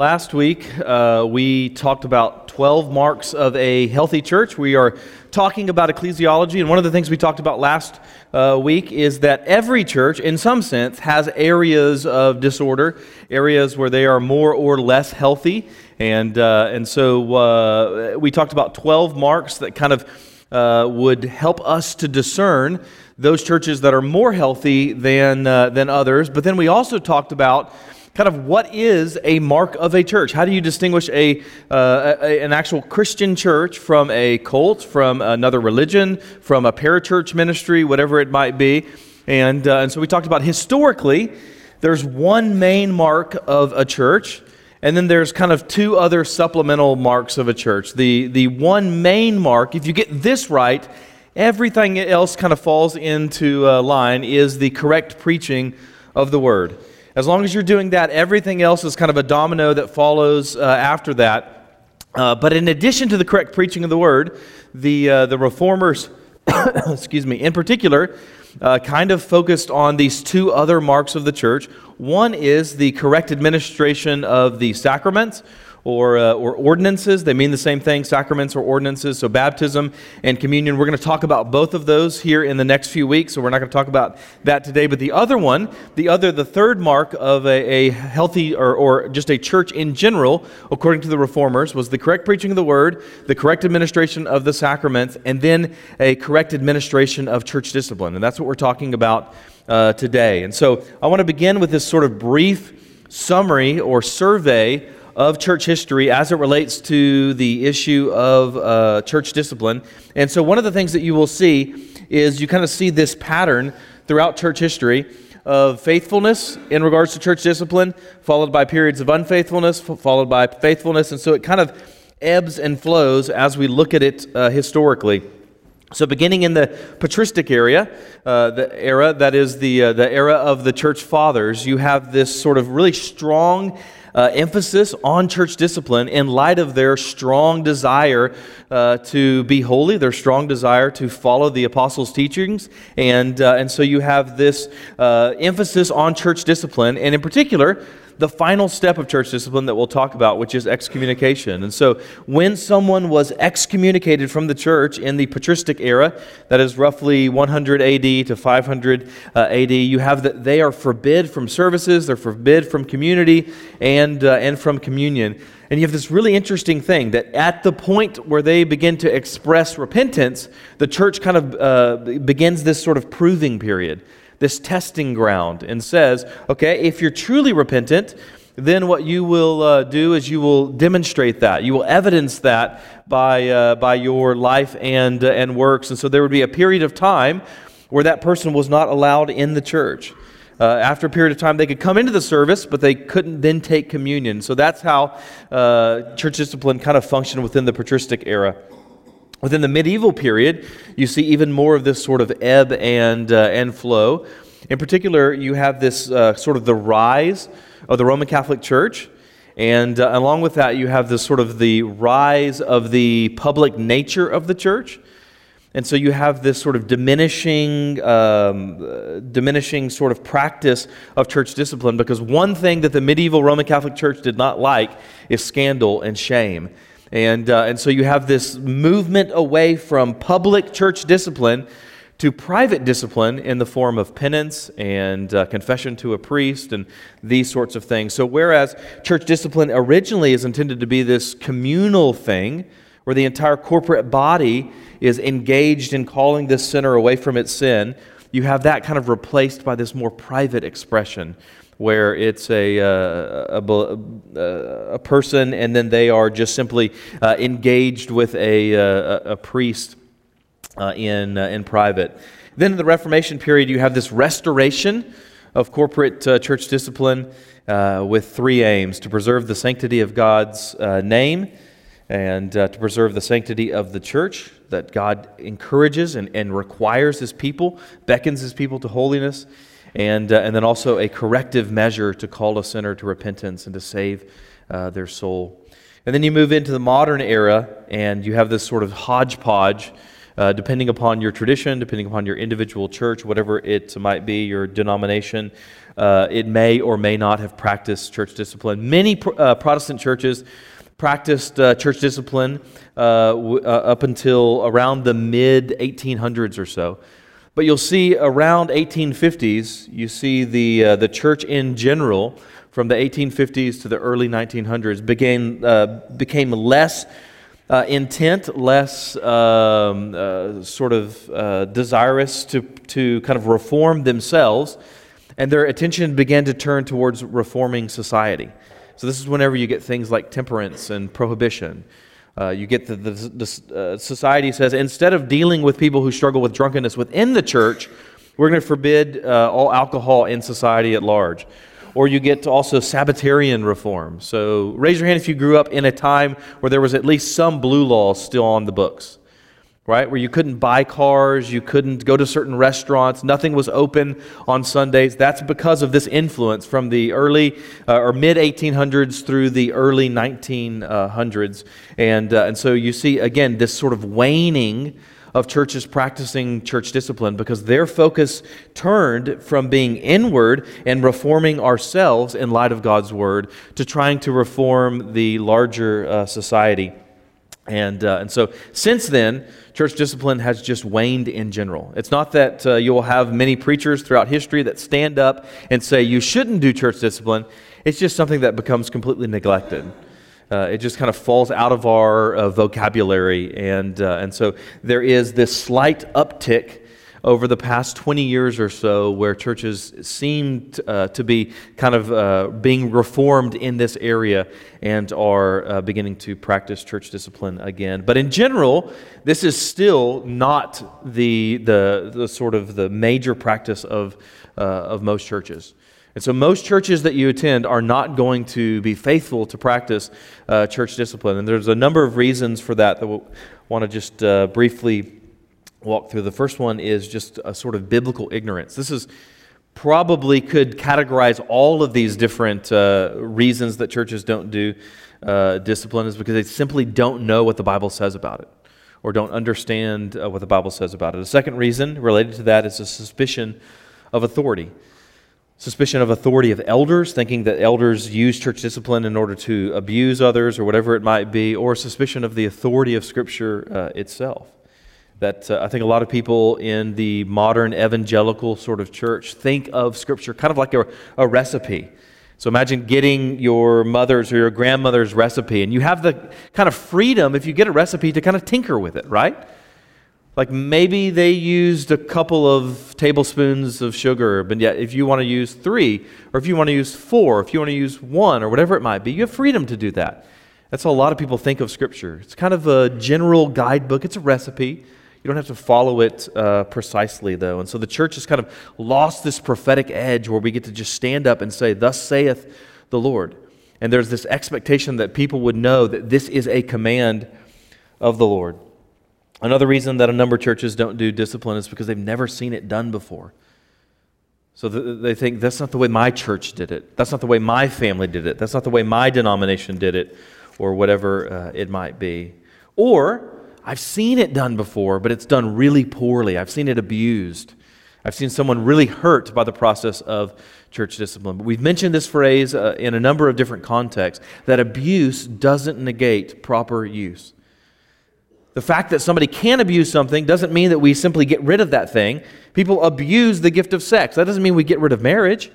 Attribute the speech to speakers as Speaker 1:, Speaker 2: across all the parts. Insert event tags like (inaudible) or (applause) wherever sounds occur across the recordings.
Speaker 1: Last week, uh, we talked about 12 marks of a healthy church. We are talking about ecclesiology, and one of the things we talked about last uh, week is that every church, in some sense, has areas of disorder, areas where they are more or less healthy. And, uh, and so uh, we talked about 12 marks that kind of uh, would help us to discern those churches that are more healthy than, uh, than others. But then we also talked about kind of what is a mark of a church? How do you distinguish a, uh, a, an actual Christian church from a cult, from another religion, from a parachurch ministry, whatever it might be? And, uh, and so we talked about historically, there's one main mark of a church, and then there's kind of two other supplemental marks of a church. The, the one main mark, if you get this right, everything else kind of falls into uh, line, is the correct preaching of the word. As long as you're doing that, everything else is kind of a domino that follows uh, after that. Uh, but in addition to the correct preaching of the word, the, uh, the reformers, (coughs) excuse me, in particular, uh, kind of focused on these two other marks of the church. One is the correct administration of the sacraments, or, uh, or ordinances. They mean the same thing, sacraments or ordinances. So, baptism and communion. We're going to talk about both of those here in the next few weeks. So, we're not going to talk about that today. But the other one, the other, the third mark of a, a healthy or, or just a church in general, according to the reformers, was the correct preaching of the word, the correct administration of the sacraments, and then a correct administration of church discipline. And that's what we're talking about uh, today. And so, I want to begin with this sort of brief summary or survey of church history as it relates to the issue of uh, church discipline. And so, one of the things that you will see is you kind of see this pattern throughout church history of faithfulness in regards to church discipline, followed by periods of unfaithfulness, followed by faithfulness. And so, it kind of ebbs and flows as we look at it uh, historically. So, beginning in the patristic area, uh, the era that is the uh, the era of the church fathers, you have this sort of really strong uh, emphasis on church discipline in light of their strong desire uh, to be holy, their strong desire to follow the apostles' teachings. And, uh, and so you have this uh, emphasis on church discipline, and in particular, the final step of church discipline that we'll talk about, which is excommunication. And so, when someone was excommunicated from the church in the patristic era, that is roughly 100 AD to 500 uh, AD, you have that they are forbid from services, they're forbid from community, and, uh, and from communion. And you have this really interesting thing that at the point where they begin to express repentance, the church kind of uh, begins this sort of proving period this testing ground and says, okay, if you're truly repentant, then what you will uh, do is you will demonstrate that. You will evidence that by, uh, by your life and, uh, and works. And so there would be a period of time where that person was not allowed in the church. Uh, after a period of time, they could come into the service, but they couldn't then take communion. So that's how uh, church discipline kind of functioned within the patristic era. Within the medieval period, you see even more of this sort of ebb and, uh, and flow. In particular, you have this uh, sort of the rise of the Roman Catholic Church. And uh, along with that, you have this sort of the rise of the public nature of the church. And so you have this sort of diminishing, um, diminishing sort of practice of church discipline because one thing that the medieval Roman Catholic Church did not like is scandal and shame. And, uh, and so you have this movement away from public church discipline to private discipline in the form of penance and uh, confession to a priest and these sorts of things. So, whereas church discipline originally is intended to be this communal thing where the entire corporate body is engaged in calling this sinner away from its sin, you have that kind of replaced by this more private expression where it's a, uh, a, a, person and then they are just simply uh, engaged with a, uh, a, a priest uh, in, uh, in private. Then in the Reformation period, you have this restoration of corporate uh, church discipline with three aims to preserve the sanctity of God's name and to preserve the sanctity of the church that God encourages and, and requires his people, beckons his people to holiness and, uh, and then also a corrective measure to call a sinner to repentance and to save uh, their soul. And then you move into the modern era, and you have this sort of hodgepodge uh, depending upon your tradition, depending upon your individual church, whatever it might be, your denomination, uh, it may or may not have practiced church discipline. Many uh, Protestant churches practiced uh, church discipline uh, w- uh, up until around the mid 1800s or so. But you'll see around 1850s, you see the, uh, the church in general, from the 1850s to the early 1900s, began, uh, became less uh, intent, less um, sort of desirous to, to kind of reform themselves, and their attention began to turn towards reforming society. So, this is whenever you get things like temperance and prohibition. Uh, you get the, the, the uh, society says instead of dealing with people who struggle with drunkenness within the church, we're going to forbid uh, all alcohol in society at large. Or you get also Sabbatarian reform. So raise your hand if you grew up in a time where there was at least some blue laws still on the books right? Where you couldn't buy cars, you couldn't go to certain restaurants, nothing was open on Sundays. That's because of this influence from the early uh, or mid 1800s through the early 1900s. And, uh, and so you see, again, this sort of waning of churches practicing church discipline because their focus turned from being inward and reforming ourselves in light of God's word to trying to reform the larger uh, society. And, uh, and so since then, church discipline has just waned in general. It's not that uh, you'll have many preachers throughout history that stand up and say you shouldn't do church discipline. It's just something that becomes completely neglected. Uh, it just kind of falls out of our uh, vocabulary. And, uh, and so there is this slight uptick over the past 20 years or so where churches seem uh, to be kind of uh, being reformed in this area and are uh, beginning to practice church discipline again. But in general, this is still not the, the, the sort of the major practice of, uh, of most churches. And so, most churches that you attend are not going to be faithful to practice uh, church discipline. And there's a number of reasons for that that we we'll want to just uh, briefly walk through. The first one is just a sort of biblical ignorance. This is probably could categorize all of these different uh, reasons that churches don't do uh, discipline is because they simply don't know what the Bible says about it or don't understand uh, what the Bible says about it. A second reason related to that is a suspicion of authority. Suspicion of authority of elders, thinking that elders use church discipline in order to abuse others or whatever it might be, or suspicion of the authority of Scripture uh, itself that uh, I think a lot of people in the modern evangelical sort of church think of Scripture kind of like a, a recipe. So imagine getting your mother's or your grandmother's recipe, and you have the kind of freedom if you get a recipe to kind of tinker with it, right? Like maybe they used a couple of tablespoons of sugar, but yet if you want to use three, or if you want to use four, if you want to use one, or whatever it might be, you have freedom to do that. That's how a lot of people think of Scripture. It's kind of a general guidebook, it's a recipe. You don't have to follow it uh, precisely, though. And so the church has kind of lost this prophetic edge where we get to just stand up and say, Thus saith the Lord. And there's this expectation that people would know that this is a command of the Lord. Another reason that a number of churches don't do discipline is because they've never seen it done before. So they think that's not the way my church did it. That's not the way my family did it. That's not the way my denomination did it, or whatever uh, it might be. Or I've seen it done before, but it's done really poorly. I've seen it abused. I've seen someone really hurt by the process of church discipline. But we've mentioned this phrase uh, in a number of different contexts that abuse doesn't negate proper use. The fact that somebody can abuse something doesn't mean that we simply get rid of that thing. People abuse the gift of sex. That doesn't mean we get rid of marriage.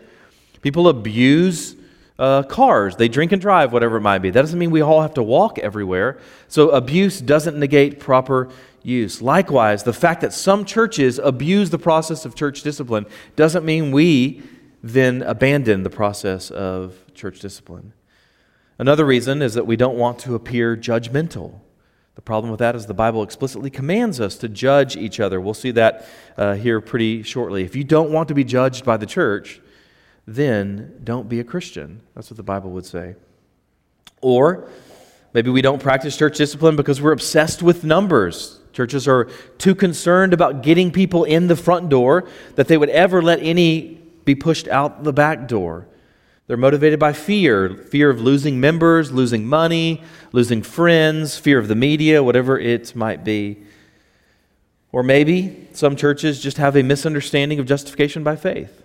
Speaker 1: People abuse uh, cars. They drink and drive, whatever it might be. That doesn't mean we all have to walk everywhere. So abuse doesn't negate proper use. Likewise, the fact that some churches abuse the process of church discipline doesn't mean we then abandon the process of church discipline. Another reason is that we don't want to appear judgmental. The problem with that is the Bible explicitly commands us to judge each other. We'll see that uh, here pretty shortly. If you don't want to be judged by the church, then don't be a Christian. That's what the Bible would say. Or maybe we don't practice church discipline because we're obsessed with numbers. Churches are too concerned about getting people in the front door that they would ever let any be pushed out the back door. They're motivated by fear fear of losing members, losing money, losing friends, fear of the media, whatever it might be. Or maybe some churches just have a misunderstanding of justification by faith.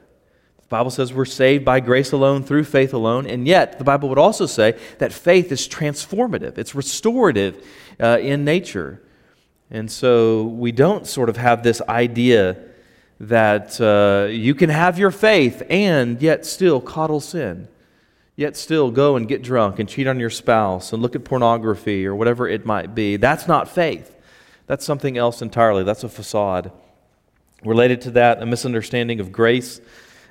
Speaker 1: The Bible says we're saved by grace alone, through faith alone, and yet the Bible would also say that faith is transformative, it's restorative uh, in nature. And so we don't sort of have this idea that uh, you can have your faith and yet still coddle sin, yet still go and get drunk and cheat on your spouse and look at pornography or whatever it might be. That's not faith. That's something else entirely. That's a facade. Related to that, a misunderstanding of grace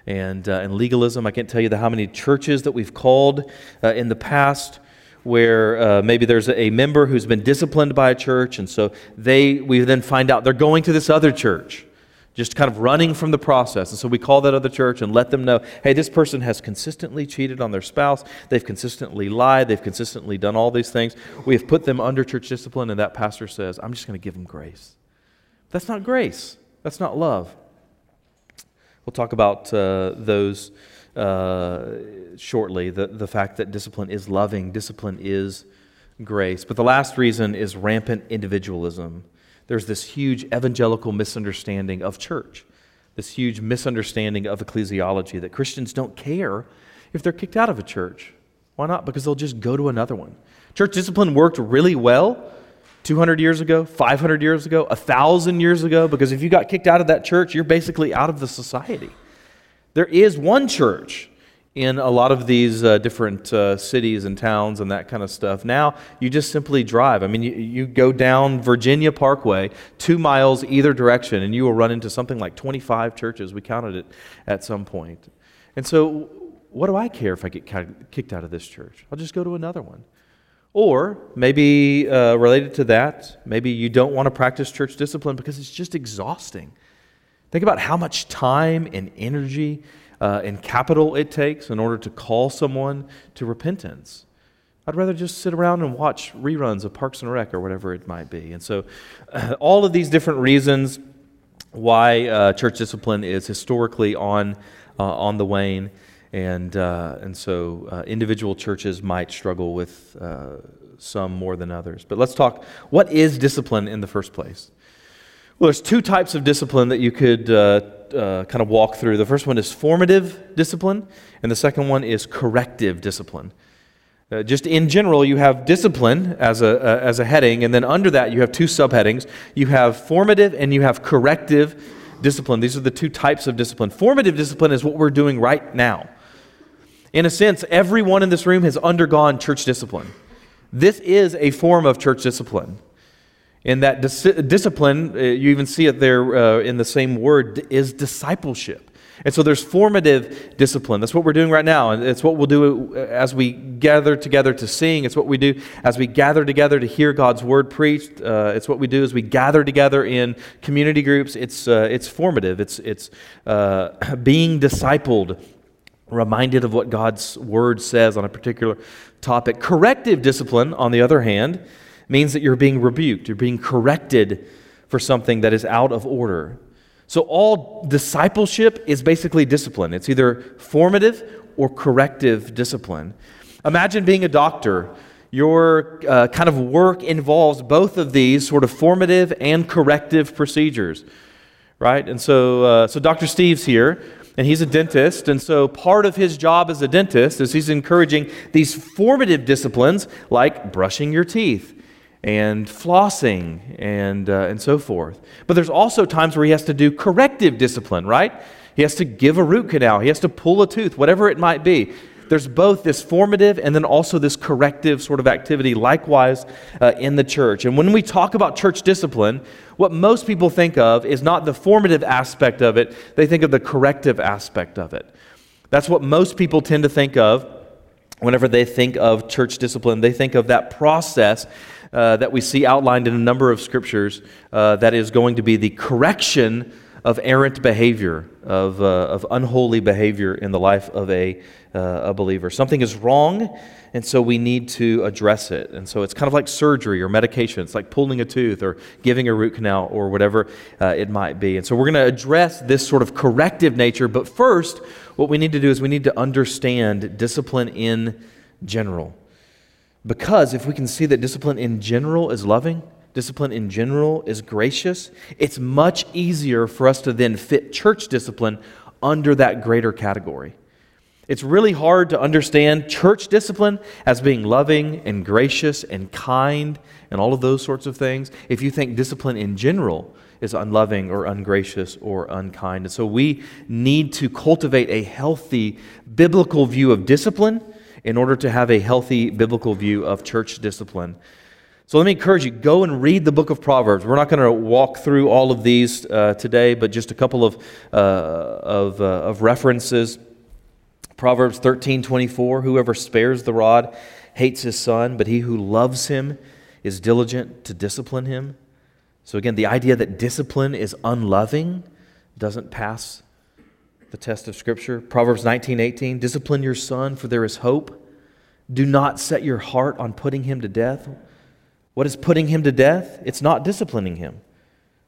Speaker 1: and, uh, and legalism. I can't tell you the, how many churches that we've called uh, in the past where uh, maybe there's a member who's been disciplined by a church, and so they we then find out they're going to this other church, just kind of running from the process. And so we call that other church and let them know, hey, this person has consistently cheated on their spouse, they've consistently lied, they've consistently done all these things. We have put them under church discipline, and that pastor says, I'm just going to give them grace. That's not grace. That's not love. We'll talk about uh, those uh, shortly the, the fact that discipline is loving, discipline is grace. But the last reason is rampant individualism. There's this huge evangelical misunderstanding of church, this huge misunderstanding of ecclesiology that Christians don't care if they're kicked out of a church. Why not? Because they'll just go to another one. Church discipline worked really well 200 years ago, 500 years ago, 1,000 years ago, because if you got kicked out of that church, you're basically out of the society. There is one church in a lot of these uh, different uh, cities and towns and that kind of stuff. Now you just simply drive. I mean, you, you go down Virginia Parkway, two miles either direction, and you will run into something like 25 churches. We counted it at some point. And so, what do I care if I get kicked out of this church? I'll just go to another one. Or maybe uh, related to that, maybe you don't want to practice church discipline because it's just exhausting. Think about how much time and energy uh, and capital it takes in order to call someone to repentance. I'd rather just sit around and watch reruns of Parks and Rec or whatever it might be. And so, uh, (clears throat) all of these different reasons why uh, church discipline is historically on, uh, on the wane. And, uh, and so, uh, individual churches might struggle with some more than others. But let's talk what is discipline in the first place? Well, there's two types of discipline that you could uh, uh, kind of walk through. The first one is formative discipline, and the second one is corrective discipline. Uh, just in general, you have discipline as a, uh, as a heading, and then under that, you have two subheadings. You have formative and you have corrective discipline. These are the two types of discipline. Formative discipline is what we're doing right now. In a sense, everyone in this room has undergone church discipline. This is a form of church discipline. In that dis- discipline, uh, you even see it there uh, in the same word, is discipleship. And so there's formative discipline. That's what we're doing right now. And it's what we'll do uh, as we gather together to sing. It's what we do as we gather together to hear God's word preached. Uh, it's what we do as we gather together in community groups. It's, uh, it's formative, it's, it's uh, (clears throat) being discipled, reminded of what God's word says on a particular topic. Corrective discipline, on the other hand, means that you're being rebuked, you're being corrected for something that is out of order. So, all discipleship is basically discipline. It's either formative or corrective discipline. Imagine being a doctor. Your uh, kind of work involves both of these sort of formative and corrective procedures, right? And so, uh, so Dr. Steve's here, and he's a dentist. And so, part of his job as a dentist is he's encouraging these formative disciplines like brushing your teeth and flossing and, uh, and so forth. But there's also times where he has to do corrective discipline, right? He has to give a root canal, he has to pull a tooth, whatever it might be. There's both this formative and then also this corrective sort of activity, likewise uh, in the church. And when we talk about church discipline, what most people think of is not the formative aspect of it, they think of the corrective aspect of it. That's what most people tend to think of whenever they think of church discipline. They think of that process uh, that we see outlined in a number of scriptures uh, that is going to be the correction of errant behavior, of, uh, of unholy behavior in the life of a, uh, a believer. Something is wrong, and so we need to address it. And so it's kind of like surgery or medication. It's like pulling a tooth or giving a root canal or whatever uh, it might be. And so we're going to address this sort of corrective nature. But first, what we need to do is we need to understand discipline in general. Because if we can see that discipline in general is loving, discipline in general is gracious, it's much easier for us to then fit church discipline under that greater category. It's really hard to understand church discipline as being loving and gracious and kind and all of those sorts of things if you think discipline in general is unloving or ungracious or unkind. And so we need to cultivate a healthy biblical view of discipline in order to have a healthy biblical view of church discipline. So let me encourage you go and read the book of Proverbs. We're not going to walk through all of these uh, today, but just a couple of, uh, of, uh, of references. Proverbs 13 24 Whoever spares the rod hates his son, but he who loves him is diligent to discipline him. So, again, the idea that discipline is unloving doesn't pass the test of Scripture. Proverbs 19 18 Discipline your son, for there is hope. Do not set your heart on putting him to death. What is putting him to death? It's not disciplining him,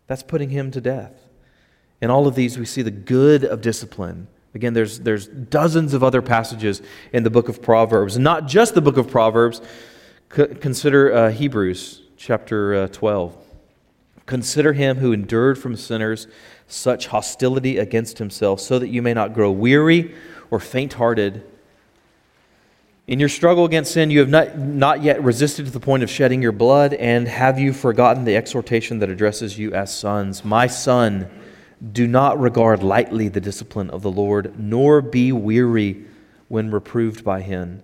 Speaker 1: that's putting him to death. In all of these, we see the good of discipline. Again, there's, there's dozens of other passages in the book of Proverbs. Not just the book of Proverbs. C- consider uh, Hebrews chapter uh, 12. Consider him who endured from sinners such hostility against himself, so that you may not grow weary or faint hearted. In your struggle against sin, you have not, not yet resisted to the point of shedding your blood, and have you forgotten the exhortation that addresses you as sons? My son, do not regard lightly the discipline of the Lord, nor be weary when reproved by him.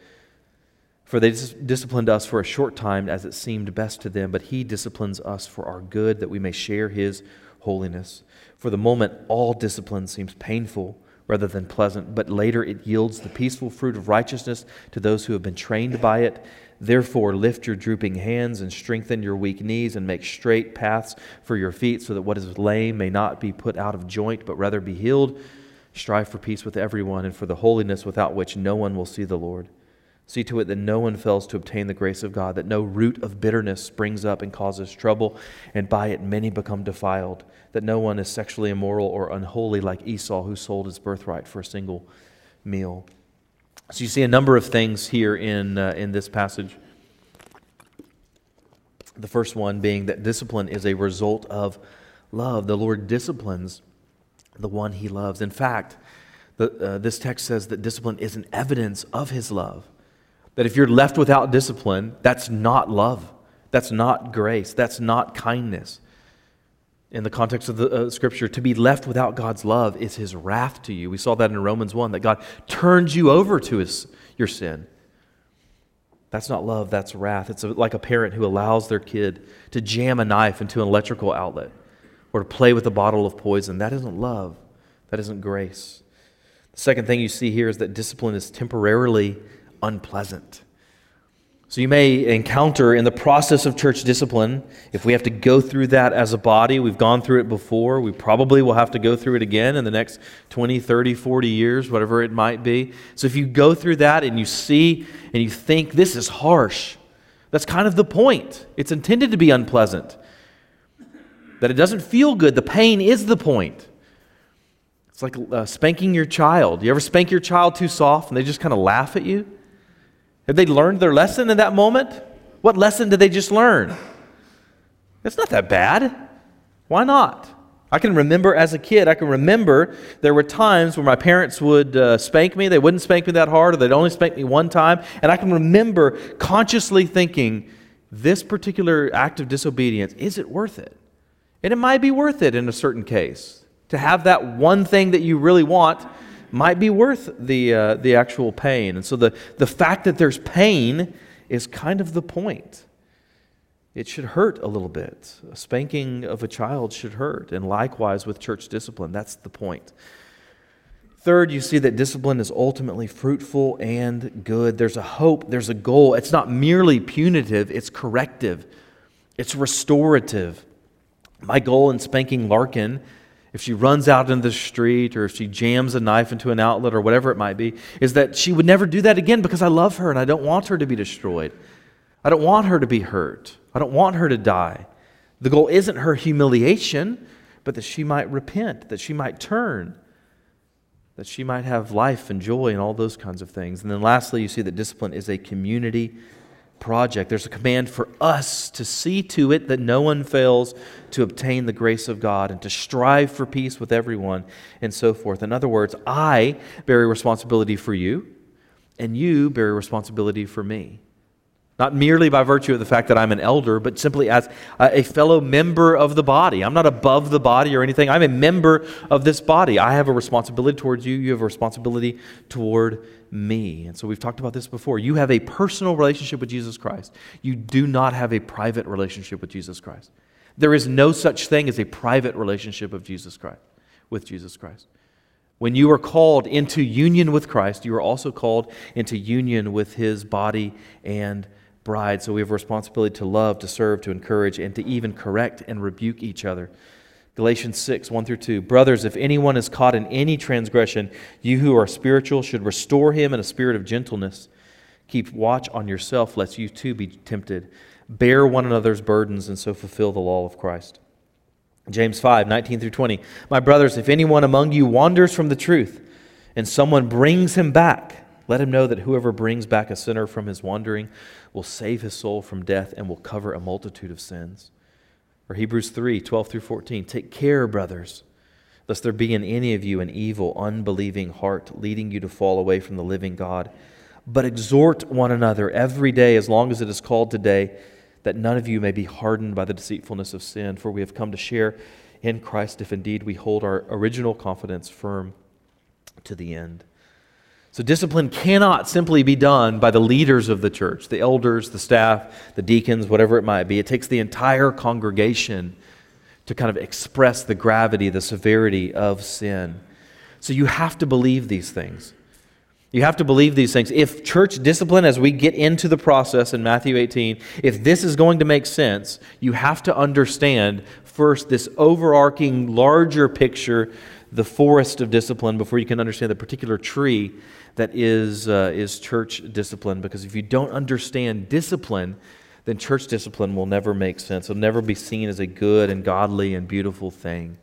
Speaker 1: For they dis- disciplined us for a short time as it seemed best to them, but he disciplines us for our good, that we may share his holiness. For the moment, all discipline seems painful rather than pleasant, but later it yields the peaceful fruit of righteousness to those who have been trained by it. Therefore, lift your drooping hands and strengthen your weak knees and make straight paths for your feet, so that what is lame may not be put out of joint, but rather be healed. Strive for peace with everyone and for the holiness without which no one will see the Lord. See to it that no one fails to obtain the grace of God, that no root of bitterness springs up and causes trouble, and by it many become defiled, that no one is sexually immoral or unholy like Esau, who sold his birthright for a single meal. So you see a number of things here in, uh, in this passage. The first one being that discipline is a result of love. The Lord disciplines the one he loves. In fact, the, uh, this text says that discipline is an evidence of his love. That if you're left without discipline, that's not love. That's not grace. That's not kindness. In the context of the uh, scripture, to be left without God's love is his wrath to you. We saw that in Romans 1 that God turns you over to his, your sin. That's not love, that's wrath. It's like a parent who allows their kid to jam a knife into an electrical outlet or to play with a bottle of poison. That isn't love, that isn't grace. The second thing you see here is that discipline is temporarily unpleasant. So you may encounter in the process of church discipline, if we have to go through that as a body, we've gone through it before, we probably will have to go through it again in the next 20, 30, 40 years, whatever it might be. So if you go through that and you see and you think this is harsh, that's kind of the point. It's intended to be unpleasant. That it doesn't feel good, the pain is the point. It's like uh, spanking your child. You ever spank your child too soft and they just kind of laugh at you? Have they learned their lesson in that moment? What lesson did they just learn? It's not that bad. Why not? I can remember as a kid, I can remember there were times where my parents would uh, spank me. They wouldn't spank me that hard, or they'd only spank me one time. And I can remember consciously thinking, this particular act of disobedience, is it worth it? And it might be worth it in a certain case. To have that one thing that you really want might be worth the, uh, the actual pain. And so the, the fact that there's pain is kind of the point. It should hurt a little bit. A spanking of a child should hurt, and likewise with church discipline. That's the point. Third, you see that discipline is ultimately fruitful and good. There's a hope, there's a goal. It's not merely punitive, it's corrective. it's restorative. My goal in spanking Larkin, if she runs out into the street or if she jams a knife into an outlet or whatever it might be, is that she would never do that again because I love her and I don't want her to be destroyed. I don't want her to be hurt. I don't want her to die. The goal isn't her humiliation, but that she might repent, that she might turn, that she might have life and joy and all those kinds of things. And then lastly, you see that discipline is a community project. There's a command for us to see to it that no one fails to obtain the grace of God and to strive for peace with everyone and so forth. In other words, I bear responsibility for you, and you bear responsibility for me. Not merely by virtue of the fact that I'm an elder, but simply as a fellow member of the body. I'm not above the body or anything. I'm a member of this body. I have a responsibility towards you. You have a responsibility toward me. And so we've talked about this before. You have a personal relationship with Jesus Christ. You do not have a private relationship with Jesus Christ. There is no such thing as a private relationship of Jesus Christ with Jesus Christ. When you are called into union with Christ, you are also called into union with his body and bride. So we have a responsibility to love, to serve, to encourage, and to even correct and rebuke each other. Galatians 6, 1 through 2. Brothers, if anyone is caught in any transgression, you who are spiritual should restore him in a spirit of gentleness. Keep watch on yourself, lest you too be tempted. Bear one another's burdens, and so fulfill the law of Christ. James 5, 19 through 20. My brothers, if anyone among you wanders from the truth, and someone brings him back, let him know that whoever brings back a sinner from his wandering will save his soul from death and will cover a multitude of sins. Or Hebrews 3 12 through 14. Take care, brothers, lest there be in any of you an evil, unbelieving heart leading you to fall away from the living God. But exhort one another every day, as long as it is called today, that none of you may be hardened by the deceitfulness of sin. For we have come to share in Christ if indeed we hold our original confidence firm to the end. So, discipline cannot simply be done by the leaders of the church, the elders, the staff, the deacons, whatever it might be. It takes the entire congregation to kind of express the gravity, the severity of sin. So, you have to believe these things. You have to believe these things. If church discipline, as we get into the process in Matthew 18, if this is going to make sense, you have to understand first this overarching, larger picture, the forest of discipline, before you can understand the particular tree that is, uh, is church discipline. Because if you don't understand discipline, then church discipline will never make sense. It'll never be seen as a good and godly and beautiful thing.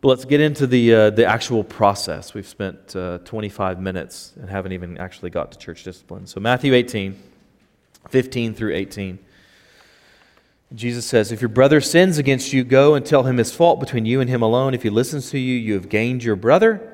Speaker 1: But let's get into the, uh, the actual process. We've spent uh, 25 minutes and haven't even actually got to church discipline. So, Matthew 18, 15 through 18. Jesus says, If your brother sins against you, go and tell him his fault between you and him alone. If he listens to you, you have gained your brother.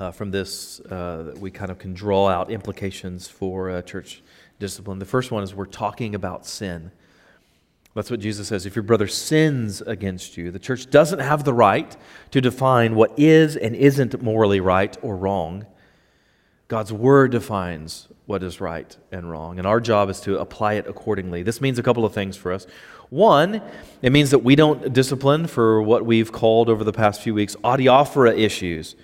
Speaker 1: uh, from this uh, we kind of can draw out implications for uh, church discipline. The first one is we're talking about sin. That's what Jesus says. If your brother sins against you, the church doesn't have the right to define what is and isn't morally right or wrong. God's word defines what is right and wrong, and our job is to apply it accordingly. This means a couple of things for us. One, it means that we don't discipline for what we've called over the past few weeks adiaphora issues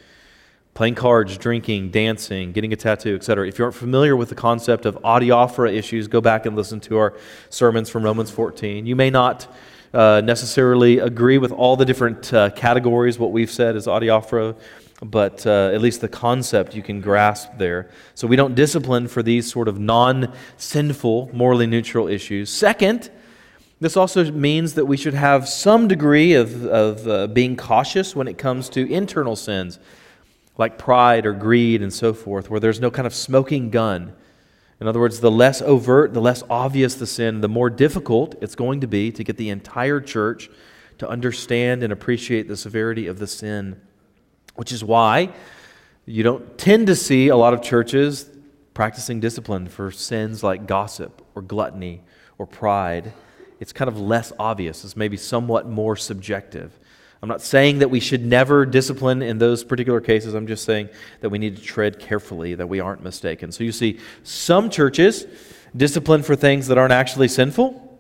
Speaker 1: playing cards, drinking, dancing, getting a tattoo, etc. If you aren't familiar with the concept of adiaphora issues, go back and listen to our sermons from Romans 14. You may not uh, necessarily agree with all the different uh, categories, what we've said is adiaphora, but uh, at least the concept you can grasp there. So we don't discipline for these sort of non sinful, morally neutral issues. Second, this also means that we should have some degree of, of uh, being cautious when it comes to internal sins like pride or greed and so forth, where there's no kind of smoking gun. In other words, the less overt, the less obvious the sin, the more difficult it's going to be to get the entire church to understand and appreciate the severity of the sin. Which is why you don't tend to see a lot of churches practicing discipline for sins like gossip or gluttony or pride it's kind of less obvious. It's maybe somewhat more subjective. I'm not saying that we should never discipline in those particular cases. I'm just saying that we need to tread carefully, that we aren't mistaken. So you see, some churches discipline for things that aren't actually sinful.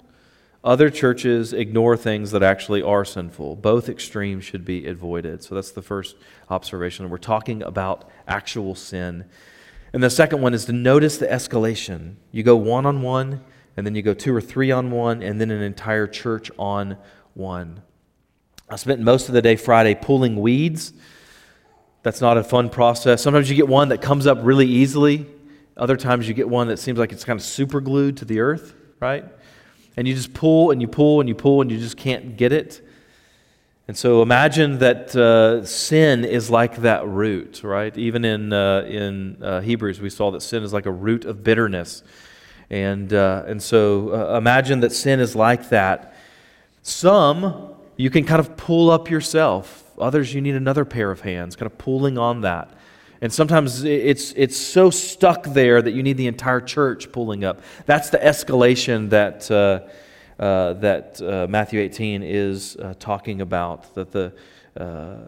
Speaker 1: Other churches ignore things that actually are sinful. Both extremes should be avoided. So that's the first observation. We're talking about actual sin. And the second one is to notice the escalation. You go one on one, and then you go two or three on one, and then an entire church on one. I spent most of the day Friday pulling weeds. That's not a fun process. Sometimes you get one that comes up really easily. Other times you get one that seems like it's kind of super glued to the earth, right? and you just pull and you pull and you pull and you just can't get it. And so imagine that uh, sin is like that root, right? Even in, uh, in uh, Hebrews, we saw that sin is like a root of bitterness. And, uh, and so uh, imagine that sin is like that. Some you can kind of pull up yourself, others, you need another pair of hands, kind of pulling on that. And sometimes it's, it's so stuck there that you need the entire church pulling up. That's the escalation that, uh, uh, that uh, Matthew 18 is uh, talking about. That, the, uh, uh,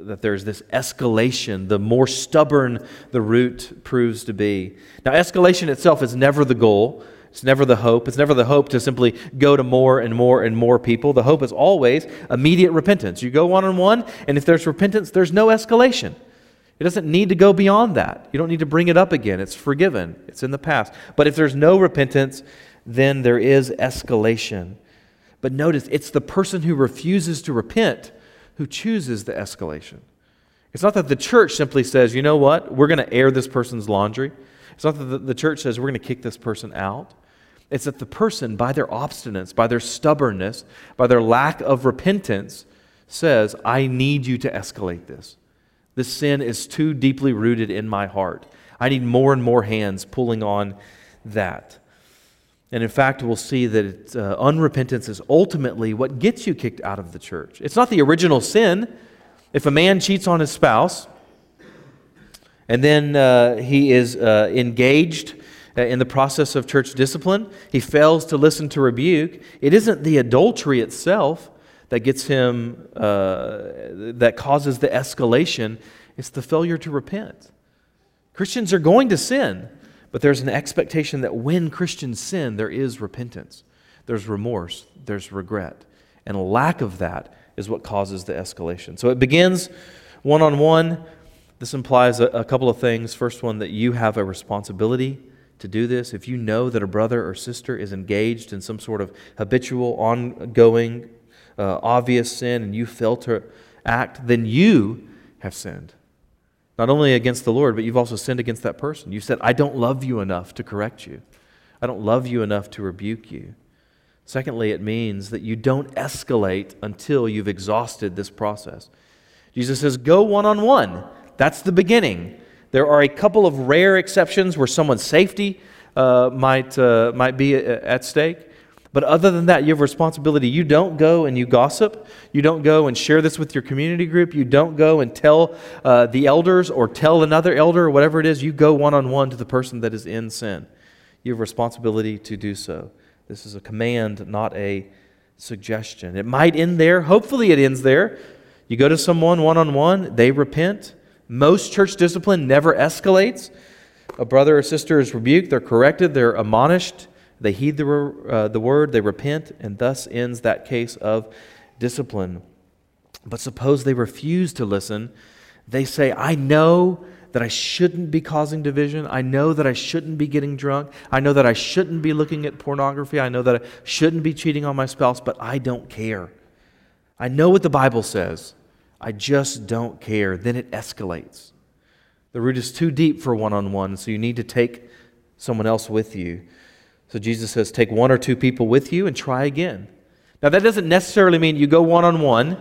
Speaker 1: that there's this escalation. The more stubborn the root proves to be. Now, escalation itself is never the goal. It's never the hope. It's never the hope to simply go to more and more and more people. The hope is always immediate repentance. You go one on one, and if there's repentance, there's no escalation. It doesn't need to go beyond that. You don't need to bring it up again. It's forgiven, it's in the past. But if there's no repentance, then there is escalation. But notice, it's the person who refuses to repent who chooses the escalation. It's not that the church simply says, you know what, we're going to air this person's laundry. It's not that the church says, we're going to kick this person out. It's that the person, by their obstinance, by their stubbornness, by their lack of repentance, says, I need you to escalate this. This sin is too deeply rooted in my heart. I need more and more hands pulling on that. And in fact, we'll see that uh, unrepentance is ultimately what gets you kicked out of the church. It's not the original sin. If a man cheats on his spouse and then uh, he is uh, engaged in the process of church discipline, he fails to listen to rebuke, it isn't the adultery itself that gets him, uh, that causes the escalation, it's the failure to repent. Christians are going to sin, but there's an expectation that when Christians sin, there is repentance, there's remorse, there's regret. And a lack of that is what causes the escalation. So it begins one on one. This implies a, a couple of things. First one, that you have a responsibility to do this. If you know that a brother or sister is engaged in some sort of habitual, ongoing uh, obvious sin and you fail to act, then you have sinned. Not only against the Lord, but you've also sinned against that person. You said, I don't love you enough to correct you, I don't love you enough to rebuke you. Secondly, it means that you don't escalate until you've exhausted this process. Jesus says, Go one on one. That's the beginning. There are a couple of rare exceptions where someone's safety uh, might, uh, might be at stake. But other than that, you have responsibility. You don't go and you gossip. You don't go and share this with your community group. You don't go and tell uh, the elders or tell another elder or whatever it is. You go one on one to the person that is in sin. You have responsibility to do so. This is a command, not a suggestion. It might end there. Hopefully, it ends there. You go to someone one on one, they repent. Most church discipline never escalates. A brother or sister is rebuked, they're corrected, they're admonished they heed the, uh, the word, they repent, and thus ends that case of discipline. But suppose they refuse to listen. They say, I know that I shouldn't be causing division. I know that I shouldn't be getting drunk. I know that I shouldn't be looking at pornography. I know that I shouldn't be cheating on my spouse, but I don't care. I know what the Bible says. I just don't care. Then it escalates. The root is too deep for one on one, so you need to take someone else with you. So Jesus says, take one or two people with you and try again. Now, that doesn't necessarily mean you go one on one,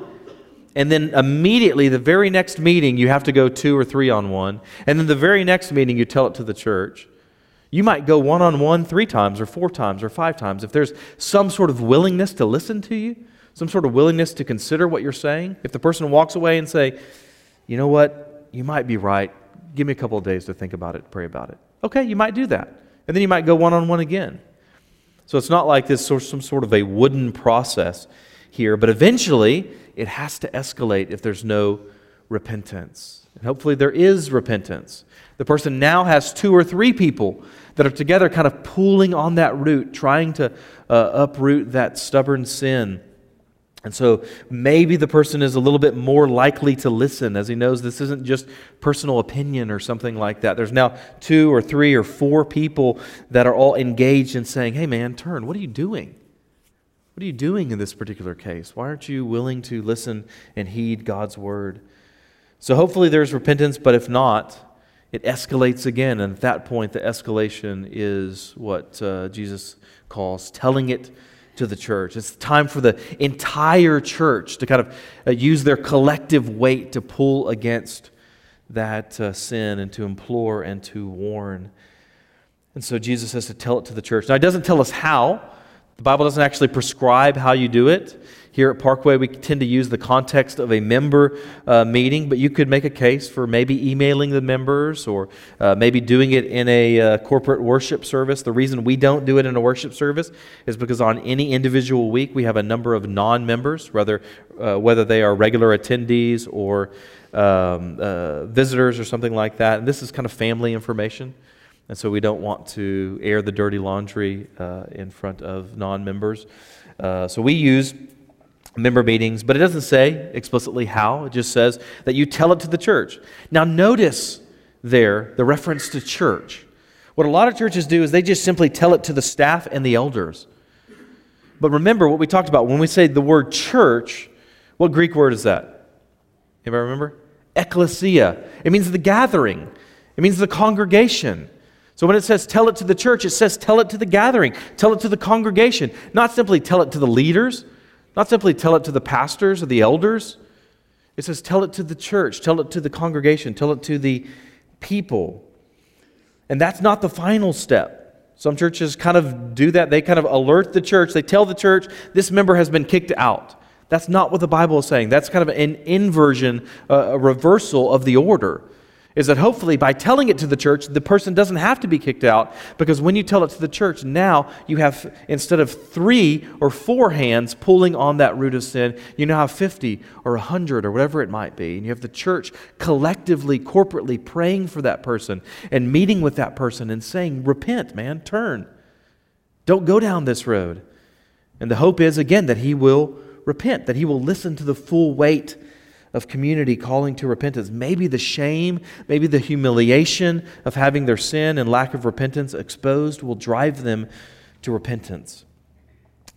Speaker 1: and then immediately, the very next meeting, you have to go two or three on one, and then the very next meeting, you tell it to the church. You might go one on one three times, or four times, or five times. If there's some sort of willingness to listen to you, some sort of willingness to consider what you're saying, if the person walks away and say, you know what, you might be right, give me a couple of days to think about it, pray about it. Okay, you might do that. And then you might go one on one again. So it's not like this some sort of a wooden process here, but eventually it has to escalate if there's no repentance. And hopefully there is repentance. The person now has two or three people that are together, kind of pulling on that root, trying to uh, uproot that stubborn sin. And so maybe the person is a little bit more likely to listen as he knows this isn't just personal opinion or something like that. There's now two or three or four people that are all engaged in saying, hey man, turn, what are you doing? What are you doing in this particular case? Why aren't you willing to listen and heed God's word? So hopefully there's repentance, but if not, it escalates again. And at that point, the escalation is what uh, Jesus calls telling it to the church. It's time for the entire church to kind of uh, use their collective weight to pull against that uh, sin and to implore and to warn. And so Jesus has to tell it to the church. Now, it doesn't tell us how. The Bible doesn't actually prescribe how you do it. Here at Parkway, we tend to use the context of a member uh, meeting, but you could make a case for maybe emailing the members or uh, maybe doing it in a uh, corporate worship service. The reason we don't do it in a worship service is because on any individual week, we have a number of non members, whether, uh, whether they are regular attendees or um, uh, visitors or something like that. And this is kind of family information. And so we don't want to air the dirty laundry uh, in front of non members. so we use member meetings, but it doesn't say explicitly how. It just says that you tell it to the church. Now, notice there the reference to church. What a lot of churches do is they just simply tell it to the staff and the elders. But remember what we talked about when we say the word church, what Greek word is that? Anybody remember? Ecclesia. It means the gathering, it means the congregation. So when it says tell it to the church, it says tell it to the gathering, tell it to the congregation, not simply tell it to the leaders not simply tell it to the pastors or the elders. It says tell it to the church, tell it to the congregation, tell it to the people. And that's not the final step. Some churches kind of do that. They kind of alert the church. They tell the church, this member has been kicked out. That's not what the Bible is saying. That's kind of an inversion, a reversal of the order is that hopefully by telling it to the church, the person doesn't have to be kicked out because when you tell it to the church, now you have, instead of three or four hands pulling on that root of sin, you now have 50 or 100 or whatever it might be. And you have the church collectively, corporately praying for that person and meeting with that person and saying, Repent, man, turn. Don't go down this road. And the hope is, again, that he will repent, that he will listen to the full weight of community calling to repentance. Maybe the shame, maybe the humiliation of having their sin and lack of repentance exposed will drive them to repentance.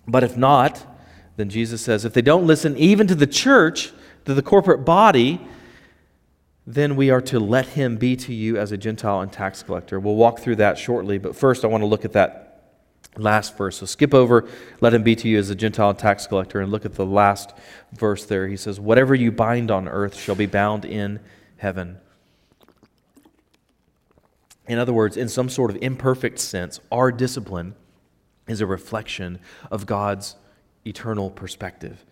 Speaker 1: But if not, then Jesus says, if they don't listen even to the church, to the corporate body, then we are to let him be to you as a Gentile and tax collector. We'll walk through that shortly, but first I want to look at that last verse. So skip over, let him be to you as a Gentile tax collector, and look at the last verse there. He says, Whatever you bind on earth shall be bound in heaven. In other words, in some sort of imperfect sense, our discipline is a reflection of God's eternal perspective.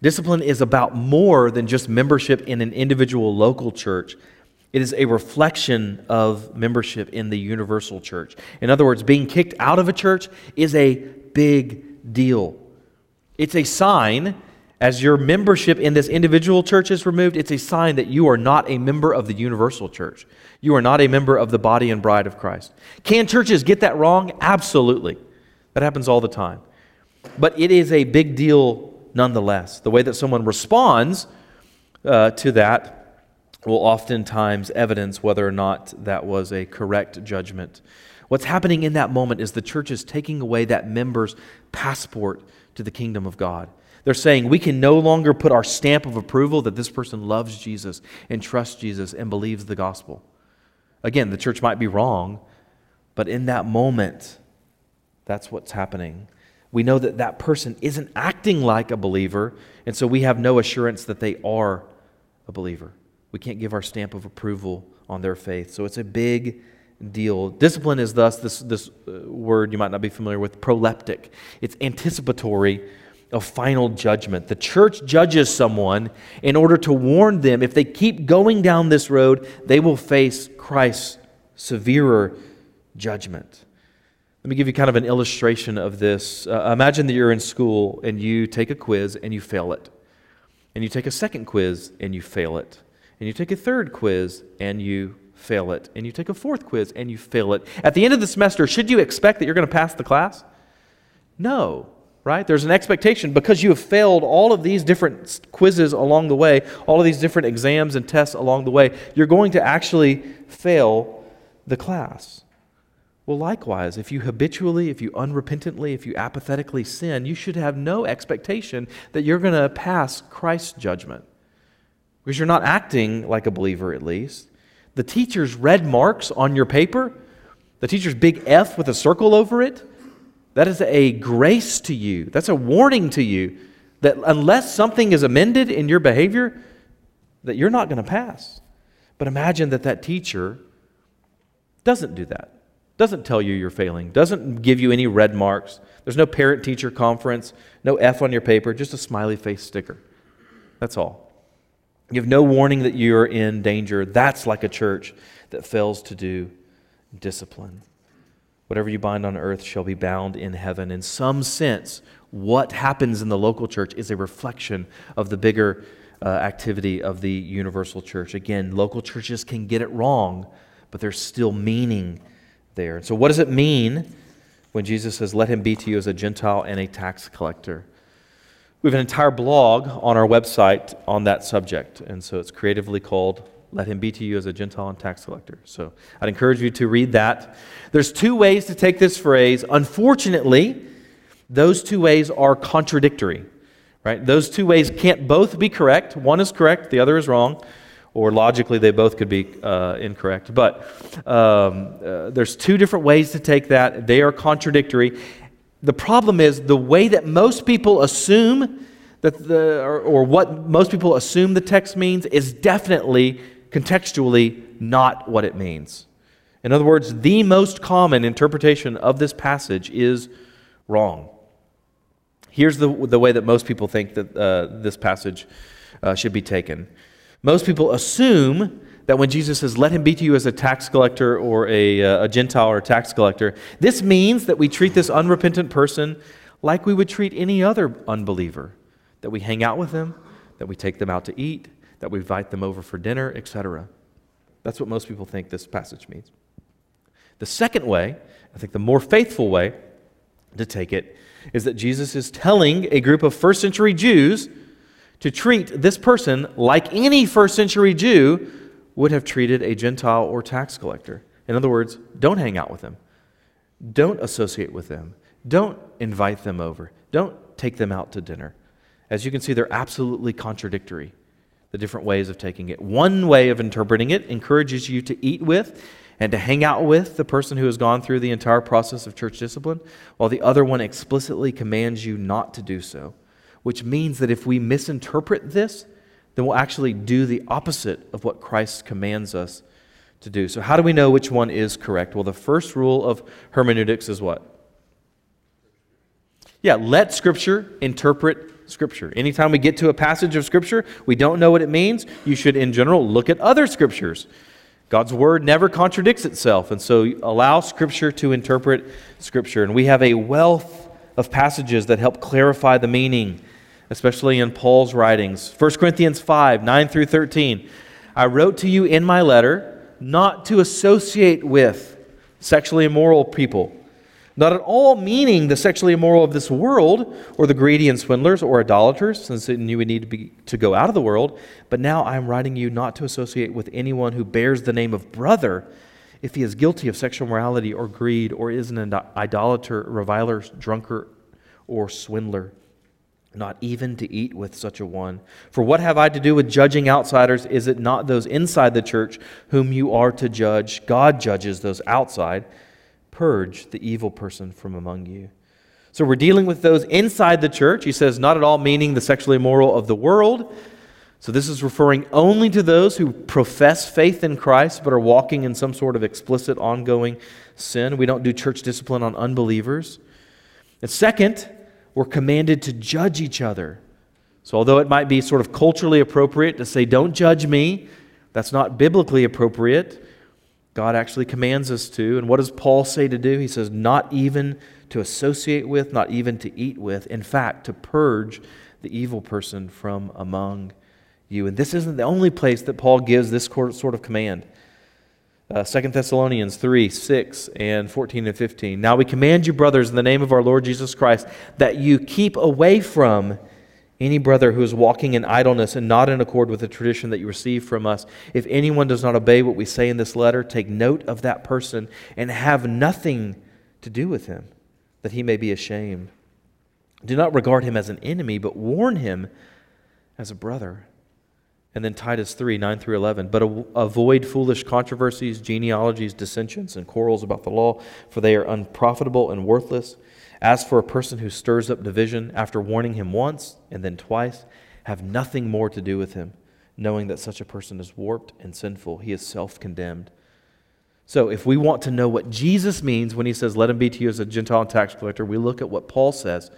Speaker 1: Discipline is about more than just membership in an individual local church. It is a reflection of membership in the universal church. In other words, being kicked out of a church is a big deal. It's a sign, as your membership in this individual church is removed, it's a sign that you are not a member of the universal church. You are not a member of the body and bride of Christ. Can churches get that wrong? Absolutely. That happens all the time. But it is a big deal nonetheless. The way that someone responds uh, to that will oftentimes evidence whether or not that was a correct judgment. What's happening in that moment is the church is taking away that member's passport to the kingdom of God. They're saying we can no longer put our stamp of approval that this person loves Jesus and trusts Jesus and believes the gospel. Again, the church might be wrong, but in that moment, that's what's happening. We know that that person isn't acting like a believer, and so we have no assurance that they are a believer. We can't give our stamp of approval on their faith. So it's a big deal. Discipline is thus, this, this uh, word you might not be familiar with, proleptic. It's anticipatory of final judgment. The church judges someone in order to warn them if they keep going down this road, they will face Christ's severer judgment. Let me give you kind of an illustration of this. Uh, imagine that you're in school and you take a quiz and you fail it. And you take a second quiz and you fail it. And you take a third quiz and you fail it. And you take a fourth quiz and you fail it. At the end of the semester, should you expect that you're going to pass the class? No, right? There's an expectation because you have failed all of these different quizzes along the way, all of these different exams and tests along the way, you're going to actually fail the class. Well, likewise, if you habitually, if you unrepentantly, if you apathetically sin, you should have no expectation that you're going to pass Christ's judgment because you're not acting like a believer, at least. The teacher's red marks on your paper, the teacher's big F with a circle over it, that is a grace to you. That's a warning to you that unless something is amended in your behavior, that you're not going to pass. But imagine that that teacher doesn't do that doesn't tell you you're failing, doesn't give you any red marks. There's no parent teacher conference, no F on your paper, just a smiley face sticker. That's all. You have no warning that you're in danger. That's like a church that fails to do discipline. Whatever you bind on earth shall be bound in heaven. In some sense, what happens in the local church is a reflection of the bigger uh, activity of the universal church. Again, local churches can get it wrong, but there's still meaning there. So, what does it mean when Jesus says, Let him be to you as a Gentile and a tax collector? We have an entire blog on our website on that subject, and so it's creatively called Let Him Be to You as a Gentile and Tax Collector. So I'd encourage you to read that. There's two ways to take this phrase. Unfortunately, those two ways are contradictory, right? Those two ways can't both be correct. One is correct, the other is wrong or logically they both could be uh, incorrect. But um, uh, there's two different ways to take that. They are contradictory. The problem is the way that most people assume that the, or, or what most people assume the text means is definitely contextually not what it means. In other words, the most common interpretation of this passage is wrong. Here's the, the way that most people think that uh, this passage uh, should be taken. Most people assume that when Jesus says, let him be to you as a tax collector or a, uh, a Gentile or a tax collector, this means that we treat this unrepentant person like we would treat any other unbeliever, that we hang out with them, that we take them out to eat, that we invite them over for dinner, etc. That's what most people think this passage means. The second way, I think the more faithful way to take it, is that Jesus is telling a group of first century Jews to treat this person like any first century Jew would have treated a Gentile or tax collector. In other words, don't hang out with them, don't associate with them, don't invite them over, don't take them out to dinner. As you can see, they're absolutely contradictory, the different ways of taking it. One way of interpreting it encourages you to eat with and to hang out with the person who has gone through the entire process of church discipline, while the other one explicitly commands you not to do so which means that if we misinterpret this, then we'll actually do the opposite of what Christ commands us to do. So, how do we know which one is correct? Well, the first rule of hermeneutics is what? Yeah, let Scripture interpret Scripture. Anytime we get to a passage of Scripture, we don't know what it means, you should, in general, look at other Scriptures. God's Word never contradicts itself, and so allow Scripture to interpret Scripture. And we have a wealth of passages that help clarify the meaning especially in Paul's writings. 1 Corinthians 5 9 through 13. I wrote to you in my letter not to associate with sexually immoral people, not at all meaning the sexually immoral of this world, or the greedy and swindlers, or idolaters, since you would need to, be, to go out of the world. But now I am writing you not to associate with anyone who bears the name of brother if he is guilty of sexual morality or greed, or is an idolater, reviler, drunkard, or swindler not even to eat with such a one. For what have I to do with judging outsiders? Is it not those inside the church whom you are to judge? God judges those outside. Purge the evil person from among you. So we're dealing with those inside the church. He says, not at all meaning the sexually immoral of the world. So this is referring only to those who profess faith in Christ but are walking in some sort of explicit ongoing sin. We don't do church discipline on unbelievers. And second, we're commanded to judge each other. So, although it might be sort of culturally appropriate to say, don't judge me, that's not biblically appropriate. God actually commands us to. And what does Paul say to do? He says, not even to associate with, not even to eat with. In fact, to purge the evil person from among you. And this isn't the only place that Paul gives this sort of command. Uh, 2 Thessalonians 3 6 and 14 and 15. Now we command you, brothers, in the name of our Lord Jesus Christ, that you keep away from any brother who is walking in idleness and not in accord with the tradition that you received from us. If anyone does not obey what we say in this letter, take note of that person and have nothing to do with him, that he may be ashamed. Do not regard him as an enemy, but warn him as a brother. And then Titus 3 9 through 11. But avoid foolish controversies, genealogies, dissensions, and quarrels about the law, for they are unprofitable and worthless. As for a person who stirs up division after warning him once and then twice, have nothing more to do with him, knowing that such a person is warped and sinful. He is self condemned. So, if we want to know what Jesus means when he says, Let him be to you as a Gentile and tax collector, we look at what Paul says.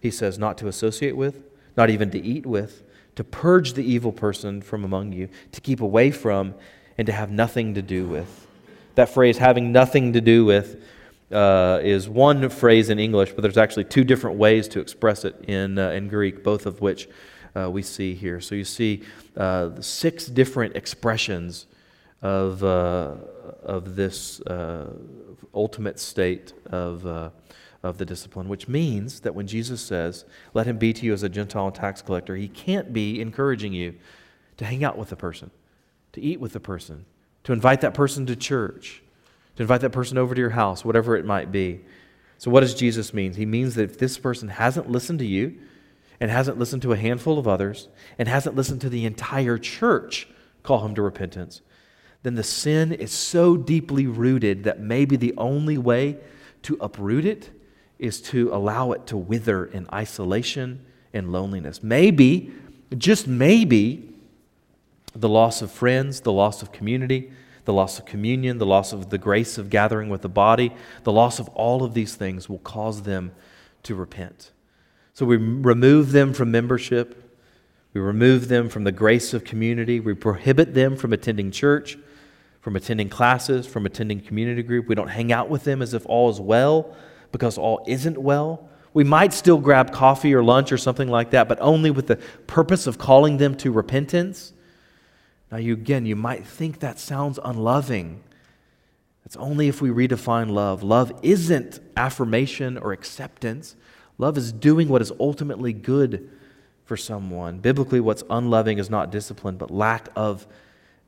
Speaker 1: He says, Not to associate with, not even to eat with to purge the evil person from among you, to keep away from, and to have nothing to do with. That phrase, having nothing to do with, uh, is one phrase in English, but there's actually two different ways to express it in, uh, in Greek, both of which uh, we see here. So you see uh, six different expressions of, uh, of this uh, ultimate state of of the discipline, which means that when Jesus says, Let him be to you as a Gentile and tax collector, he can't be encouraging you to hang out with the person, to eat with the person, to invite that person to church, to invite that person over to your house, whatever it might be. So, what does Jesus mean? He means that if this person hasn't listened to you, and hasn't listened to a handful of others, and hasn't listened to the entire church call him to repentance, then the sin is so deeply rooted that maybe the only way to uproot it is to allow it to wither in isolation and loneliness. Maybe, just maybe, the loss of friends, the loss of community, the loss of communion, the loss of the grace of gathering with the body, the loss of all of these things will cause them to repent. So we remove them from membership. We remove them from the grace of community. We prohibit them from attending church, from attending classes, from attending community group. We don't hang out with them as if all is well because all isn't well. We might still grab coffee or lunch or something like that, but only with the purpose of calling them to repentance. Now, you again, you might think that sounds unloving. It's only if we redefine love. Love isn't affirmation or acceptance. Love is doing what is ultimately good for someone. Biblically, what's unloving is not discipline, but lack of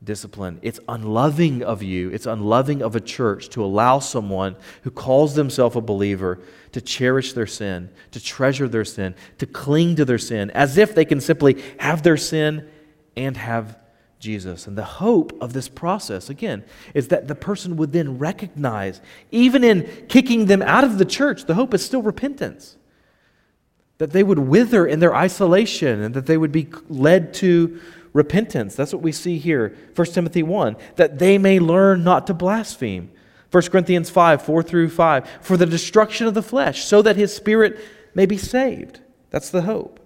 Speaker 1: discipline. It's unloving of you, it's unloving of a church to allow someone who calls themselves a believer to cherish their sin, to treasure their sin, to cling to their sin, as if they can simply have their sin and have Jesus. And the hope of this process, again, is that the person would then recognize, even in kicking them out of the church, the hope is still repentance. That they would wither in their isolation and that they would be led to repentance. That's what we see here. 1 Timothy 1 that they may learn not to blaspheme. 1 Corinthians 5 4 through 5 for the destruction of the flesh, so that his spirit may be saved. That's the hope.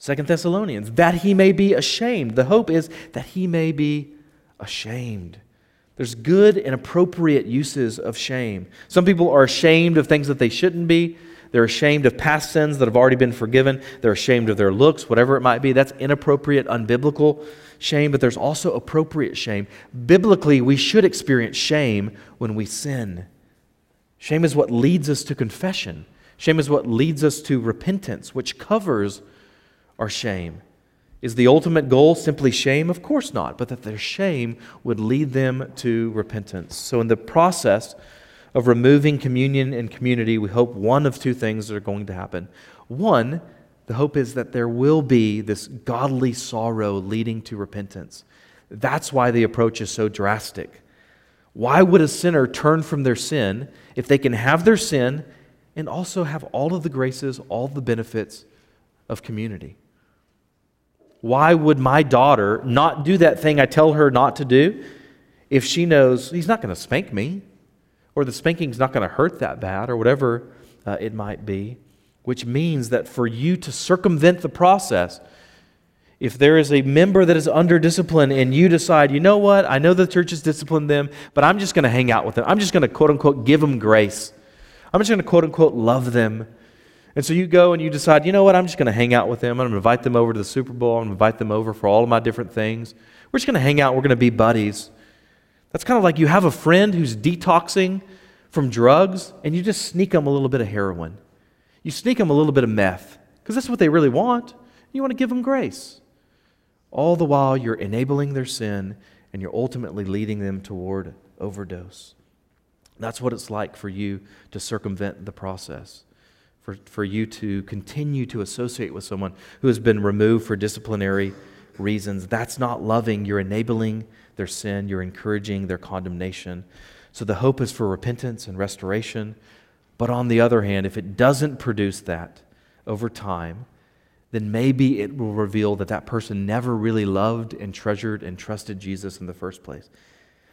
Speaker 1: 2 Thessalonians, that he may be ashamed. The hope is that he may be ashamed. There's good and appropriate uses of shame. Some people are ashamed of things that they shouldn't be. They're ashamed of past sins that have already been forgiven. They're ashamed of their looks, whatever it might be. That's inappropriate, unbiblical shame, but there's also appropriate shame. Biblically, we should experience shame when we sin. Shame is what leads us to confession, shame is what leads us to repentance, which covers our shame. Is the ultimate goal simply shame? Of course not, but that their shame would lead them to repentance. So, in the process, of removing communion and community, we hope one of two things are going to happen. One, the hope is that there will be this godly sorrow leading to repentance. That's why the approach is so drastic. Why would a sinner turn from their sin if they can have their sin and also have all of the graces, all the benefits of community? Why would my daughter not do that thing I tell her not to do if she knows he's not going to spank me? Or the spanking's not going to hurt that bad, or whatever uh, it might be, which means that for you to circumvent the process, If there is a member that is under discipline and you decide, you know what, I know the church has disciplined them, but I'm just going to hang out with them. I'm just going to quote unquote give them grace. I'm just going to quote unquote love them. And so you go and you decide, you know what, I'm just going to hang out with them. I'm going to invite them over to the Super Bowl. I'm going to invite them over for all of my different things. We're just going to hang out. We're going to be buddies. That's kind of like you have a friend who's detoxing from drugs and you just sneak them a little bit of heroin. You sneak them a little bit of meth because that's what they really want. You want to give them grace. All the while, you're enabling their sin and you're ultimately leading them toward overdose. That's what it's like for you to circumvent the process, for, for you to continue to associate with someone who has been removed for disciplinary reasons. That's not loving. You're enabling their sin, you're encouraging their condemnation. So the hope is for repentance and restoration. But on the other hand, if it doesn't produce that over time, then maybe it will reveal that that person never really loved and treasured and trusted Jesus in the first place.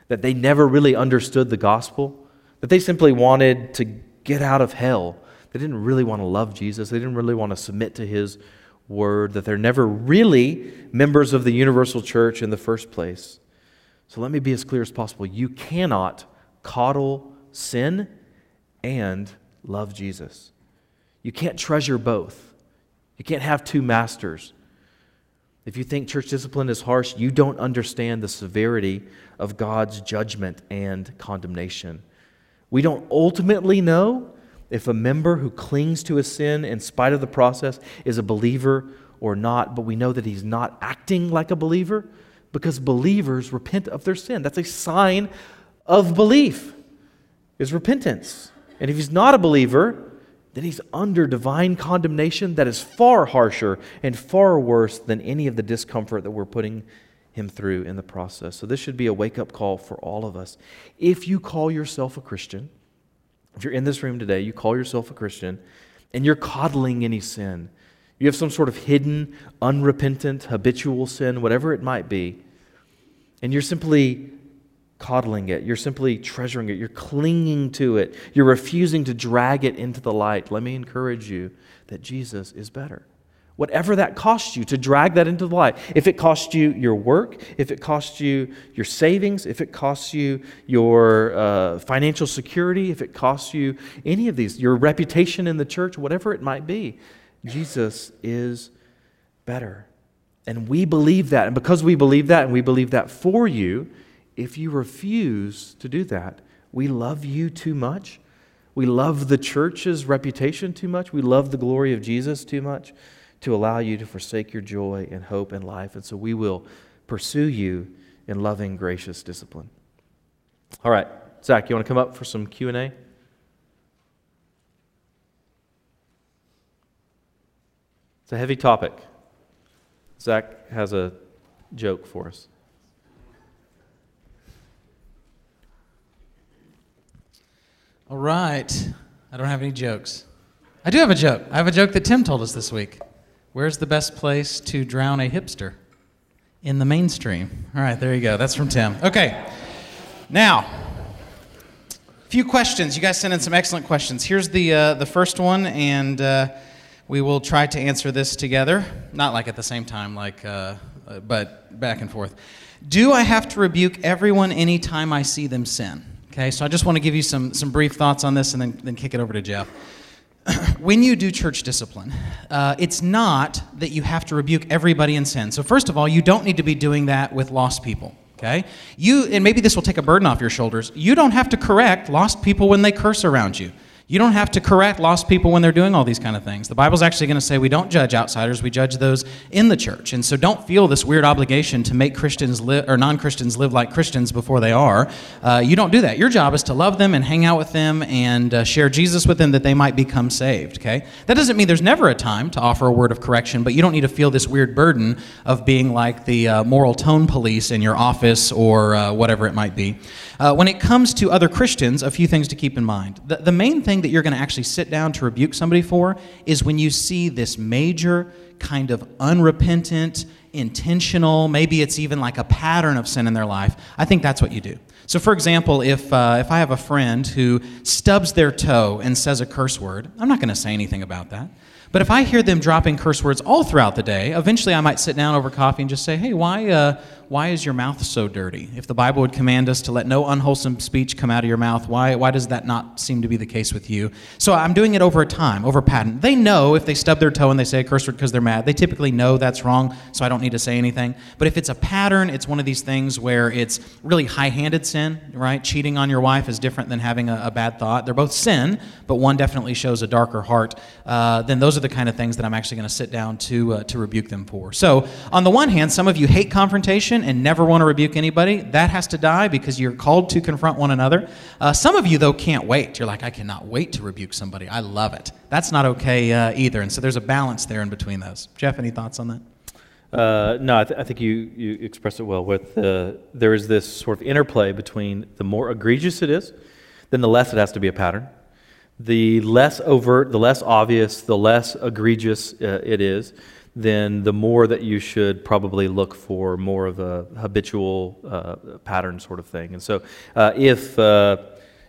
Speaker 1: That they never really understood the gospel, that they simply wanted to get out of hell. They didn't really want to love Jesus, they didn't really want to submit to his word, that they're never really members of the universal church in the first place. So let me be as clear as possible. You cannot coddle sin and love Jesus. You can't treasure both. You can't have two masters. If you think church discipline is harsh, you don't understand the severity of God's judgment and condemnation. We don't ultimately know if a member who clings to a sin in spite of the process is a believer or not, but we know that he's not acting like a believer because believers repent of their sin. That's a sign of belief, is repentance. And if he's not a believer, then he's under divine condemnation that is far harsher and far worse than any of the discomfort that we're putting him through in the process. So, this should be a wake up call for all of us. If you call yourself a Christian, if you're in this room today, you call yourself a Christian, and you're coddling any sin, you have some sort of hidden, unrepentant, habitual sin, whatever it might be, and you're simply coddling it. You're simply treasuring it. You're clinging to it. You're refusing to drag it into the light. Let me encourage you that Jesus is better. Whatever that costs you to drag that into the light, if it costs you your work, if it costs you your savings, if it costs you your uh, financial security, if it costs you any of these, your reputation in the church, whatever it might be, Jesus is better. And we believe that. And because we believe that and we believe that for you, if you refuse to do that, we love you too much. We love the church's reputation too much. We love the glory of Jesus too much to allow you to forsake your joy and hope and life. And so we will pursue you in loving, gracious discipline. All right, Zach, you want to come up for some Q&A? It's a heavy topic. Zach has a joke for us.
Speaker 2: All right. I don't have any jokes. I do have a joke. I have a joke that Tim told us this week. Where's the best place to drown a hipster? In the mainstream. All right, there you go. That's from Tim. Okay. Now, a few questions. You guys sent in some excellent questions. Here's the, uh, the first one, and uh, we will try to answer this together. Not like at the same time, like, uh, uh but back and forth. Do I have to rebuke everyone anytime I see them sin? Okay, so I just want to give you some, some brief thoughts on this and then, then kick it over to Jeff. (clears throat) when you do church discipline, uh, it's not that you have to rebuke everybody in sin. So, first of all, you don't need to be doing that with lost people. Okay? You, and maybe this will take a burden off your shoulders. You don't have to correct lost people when they curse around you. You don't have to correct lost people when they're doing all these kind of things. The Bible's actually going to say we don't judge outsiders, we judge those in the church. And so don't feel this weird obligation to make Christians live or non-Christians live like Christians before they are. Uh, you don't do that. Your job is to love them and hang out with them and uh, share Jesus with them that they might become saved, okay? That doesn't mean there's never a time to offer a word of correction, but you don't need to feel this weird burden of being like the uh, moral tone police in your office or uh, whatever it might be. Uh, when it comes to other Christians, a few things to keep in mind. The, the main thing that you're going to actually sit down to rebuke somebody for is when you see this major kind of unrepentant, intentional, maybe it's even like a pattern of sin in their life. I think that's what you do. So, for example, if, uh, if I have a friend who stubs their toe and says a curse word, I'm not going to say anything about that. But if I hear them dropping curse words all throughout the day, eventually I might sit down over coffee and just say, hey, why, uh, why is your mouth so dirty? If the Bible would command us to let no unwholesome speech come out of your mouth, why, why does that not seem to be the case with you? So I'm doing it over time, over pattern. They know if they stub their toe and they say a curse word because they're mad, they typically know that's wrong, so I don't need to say anything. But if it's a pattern, it's one of these things where it's really high handed sin, right? Cheating on your wife is different than having a, a, bad thought. They're both sin, but one definitely shows a darker heart. Uh, then those are the kind of things that I'm actually going to sit down to, uh, to rebuke them for. So, on the one hand, some of you hate confrontation and never want to rebuke anybody. That has to die because you're called to confront one another. Uh, some of you, though, can't wait. You're like, I cannot wait to rebuke somebody. I love it. That's not okay uh, either. And so there's a balance there in between those. Jeff, any thoughts on that?
Speaker 1: Uh, no, I, th- I, think you, you expressed it well. With there is this sort of interplay between the more egregious it is, then the less it has to be a pattern. The less overt, the less obvious, the less egregious uh, it is, then the more that you should probably look for more of a habitual uh, pattern sort of thing. And so, uh, if uh,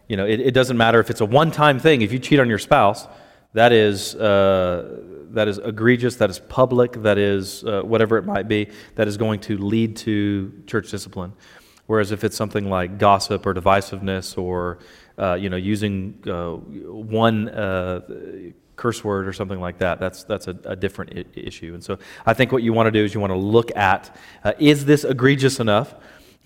Speaker 1: you know, it, it, doesn't matter if it's a one-time thing. If you cheat on your spouse, that is uh, that is egregious. That is public. That is uh, whatever it might be. That is going to lead to church discipline. Whereas if it's something like gossip or divisiveness or uh, you know using one curse word or something like that. That's, that's a, a different I- issue. And so I think what you want to do is you want to look at uh, is this egregious enough?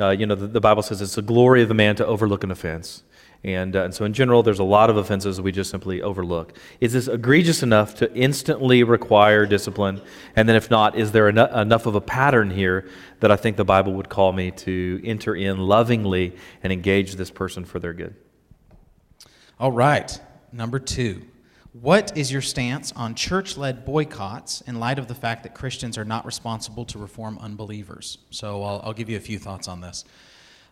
Speaker 1: Uh, you know, the, the, Bible says it's the glory of the man to overlook an offense. And, uh, and so, in general, there's a lot of offenses we just simply overlook. Is this egregious enough to instantly require discipline? And then, if not, is there en- enough of a pattern here that I think the Bible would call me to enter in lovingly and engage this person for their good?
Speaker 2: All right. Number two. What is your stance on church led boycotts in light of the fact that Christians are not responsible to reform unbelievers? So I'll, I'll give you a few thoughts on this.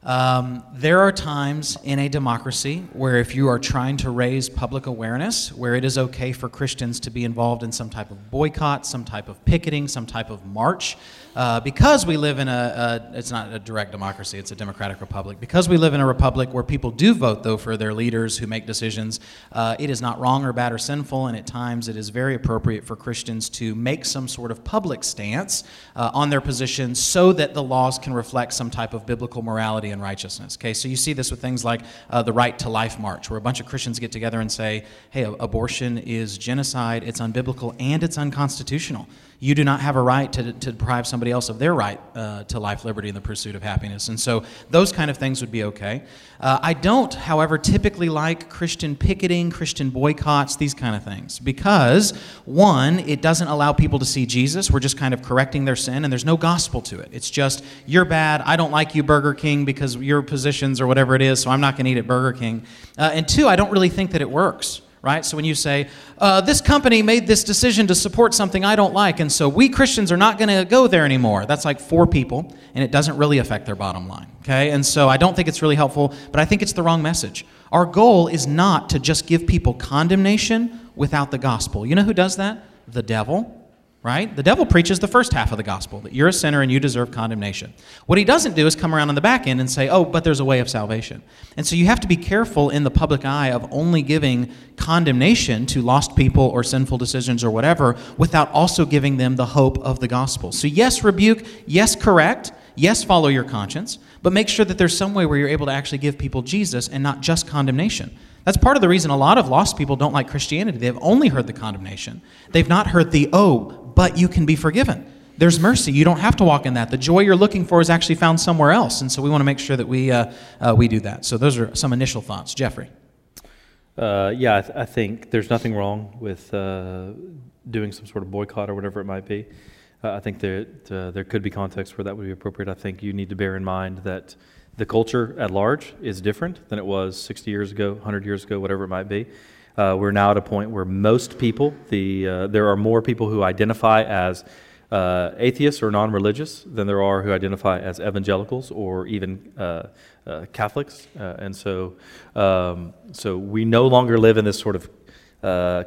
Speaker 2: Um, there are times in a democracy where, if you are trying to raise public awareness, where it is okay for Christians to be involved in some type of boycott, some type of picketing, some type of march, uh, because we live in a, a, it's not a direct democracy, it's a democratic republic. Because we live in a republic where people do vote, though, for their leaders who make decisions, uh, it is not wrong or bad or sinful, and at times it is very appropriate for Christians to make some sort of public stance uh, on their positions so that the laws can reflect some type of biblical morality and righteousness. Okay, so you see this with things like uh, the Right to Life March, where a bunch of Christians get together and say, hey, abortion is genocide, it's unbiblical, and it's unconstitutional. You do not have a right to, to deprive somebody else of their right uh, to life, liberty, and the pursuit of happiness. And so those kind of things would be okay. Uh, I don't, however, typically like Christian picketing, Christian boycotts, these kind of things, because one, it doesn't allow people to see Jesus. We're just kind of correcting their sin, and there's no gospel to it. It's just, you're bad. I don't like you, Burger King, because your positions or whatever it is, so I'm not going to eat at Burger King. Uh, and two, I don't really think that it works right? So when you say, uh, this company made this decision to support something I don't like, and so we Christians are not going to go there anymore, that's like four people, and it doesn't really affect their bottom line, okay? And so I don't think it's really helpful, but I think it's the wrong message. Our goal is not to just give people condemnation without the gospel. You know who does that? The devil right? The devil preaches the first half of the gospel that you're a sinner and you deserve condemnation. What he doesn't do is come around on the back end and say, oh, but there's a way of salvation. And so you have to be careful in the public eye of only giving condemnation to lost people or sinful decisions or whatever without also giving them the hope of the gospel. So, yes, rebuke, yes, correct, yes, follow your conscience, but make sure that there's some way where you're able to actually give people Jesus and not just condemnation. That's part of the reason a lot of lost people don't like Christianity. They've only heard the condemnation. They've not heard the, oh, but you can be forgiven. There's mercy. You don't have to walk in that. The joy you're looking for is actually found somewhere else. And so we want to make sure that we, uh, uh, we do that. So those are some initial thoughts. Jeffrey.
Speaker 1: Uh, yeah, I, th- I, think there's nothing wrong with uh, doing some sort of boycott or whatever it might be. Uh, I think that uh, there could be contexts where that would be appropriate. I think you need to bear in mind that the culture at large is different than it was 60 years ago, 100 years ago, whatever it might be. Uh, we're now at a point where most people, the, uh, there are more people who identify as uh, atheists or non religious than there are who identify as evangelicals or even uh, uh, Catholics. Uh, and so, um, so we no longer live in this sort of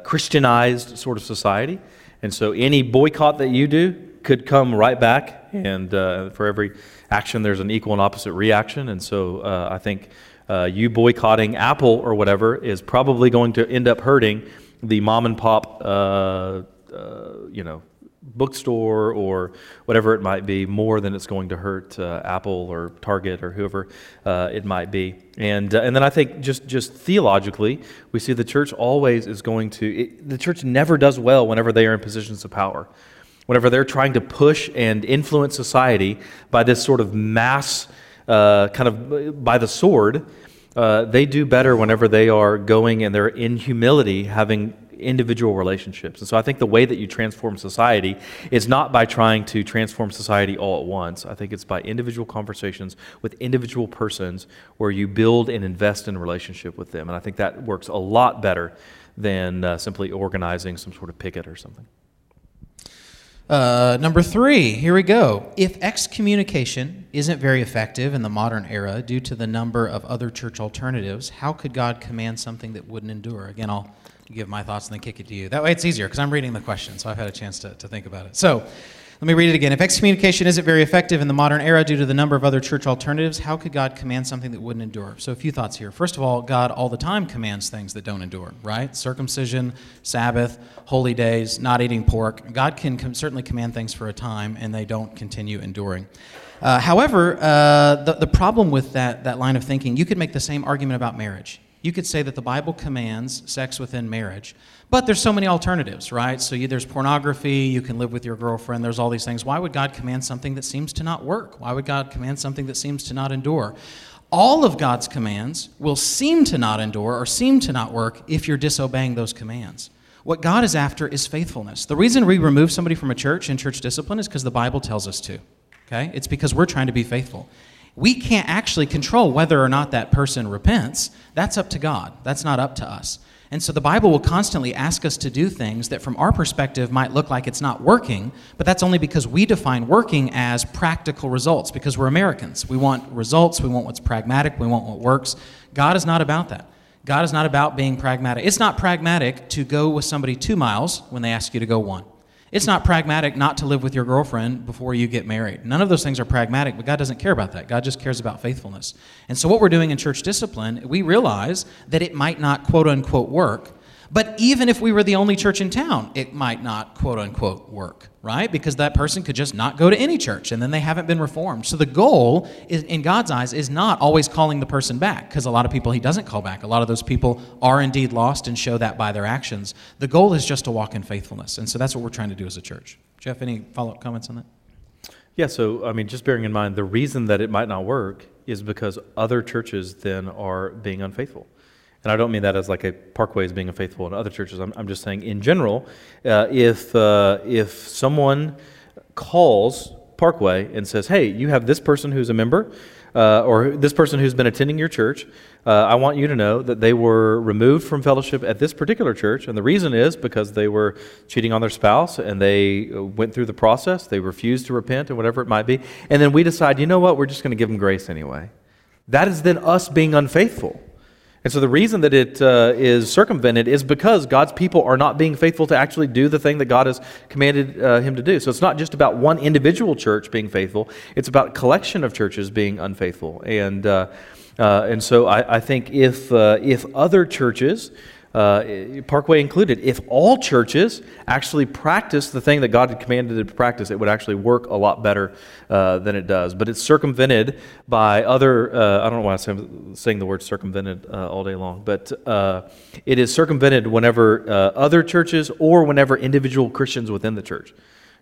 Speaker 1: Christianized sort of society. And so any boycott that you do could come right back. And for every action, there's an equal and opposite reaction. And so I think uh, you boycotting Apple or whatever is probably going to end up hurting the mom and pop uh, uh, you know, bookstore or whatever it might be more than it's going to hurt uh, Apple or Target or whoever uh, it might be. And, uh, and then I think just, just theologically, we see the church always is going to, it, the church never does well whenever they are in positions of power. Whenever they're trying to push and influence society by this sort of mass, uh, kind of by the sword, uh, they do better whenever they are going and they're in humility, having individual relationships. And so I think the way that you transform society is not by trying to transform society all at once. I think it's by individual conversations with individual persons where you build and invest in a relationship with them. And I think that works a lot better than uh, simply organizing some sort of picket or something.
Speaker 2: Uh, number three, here we go. If excommunication isn't very effective in the modern era due to the number of other church alternatives, how could God command something that wouldn't endure? Again, I'll give my thoughts and then kick it to you. That way it's easier because I'm reading the question, so I've had a chance to, to think about it. So let me read it again. If excommunication isn't very effective in the modern era due to the number of other church alternatives, how could God command something that wouldn't endure? So a few thoughts here. First of all, God all the time commands things that don't endure, right? Circumcision, Sabbath, holy days, not eating pork. God can com- certainly command things for a time and they don't continue enduring. Uh, however, uh, the, the problem with that, that line of thinking, you could make the same argument about marriage you could say that the Bible commands sex within marriage, but there's so many alternatives, right? So there's pornography, you can live with your girlfriend, there's all these things. Why would God command something that seems to not work? Why would God command something that seems to not endure? All of God's commands will seem to not endure or seem to not work if you're disobeying those commands. What God is after is faithfulness. The reason we remove somebody from a church in church discipline is because the Bible tells us to. Okay? It's because we're trying to be faithful we can't actually control whether or not that person repents. That's up to God. That's not up to us. And so the Bible will constantly ask us to do things that, from our perspective, might look like it's not working, but that's only because we define working as practical results, because we're Americans. We want results, we want what's pragmatic, we want what works. God is not about that. God is not about being pragmatic. It's not pragmatic to go with somebody two miles when they ask you to go one. It's not pragmatic not to live with your girlfriend before you get married. None of those things are pragmatic, but God doesn't care about that. God just cares about faithfulness. And so, what we're doing in church discipline, we realize that it might not quote unquote work, but even if we were the only church in town, it might not quote unquote work, right? Because that person could just not go to any church and then they haven't been reformed. So the goal is, in God's eyes is not always calling the person back because a lot of people he doesn't call back. A lot of those people are indeed lost and show that by their actions. The goal is just to walk in faithfulness. And so that's what we're trying to do as a church. Jeff, any follow up comments on that?
Speaker 1: Yeah, so I mean, just bearing in mind the reason that it might not work is because other churches then are being unfaithful and I don't mean that as like a Parkway as being unfaithful in other churches. I'm, I'm just saying in general, uh, if uh, if someone calls Parkway and says, "Hey, you have this person who's a member." Uh, or this person who's been attending your church, uh, I want you to know that they were removed from fellowship at this particular church. And the reason is because they were cheating on their spouse and they uh, went through the process. They refused to repent and whatever it might be. And then we decide, you know what, we're just going to give them grace anyway. That is then us being unfaithful. And so the reason that it uh, is circumvented is because God's people are not being faithful to actually do the thing that God has commanded uh, him to do. So it's not just about one individual church being faithful, it's about collection of churches being unfaithful. And, uh, uh and so I, I think if, uh, if other churches uh, Parkway included, if all churches actually practice the thing that God had commanded it to practice, it would actually work a lot better uh, than it does. But it's circumvented by other, uh, I don't know why I'm saying the word circumvented uh, all day long, but uh, it is circumvented whenever uh, other churches or whenever individual Christians within the church.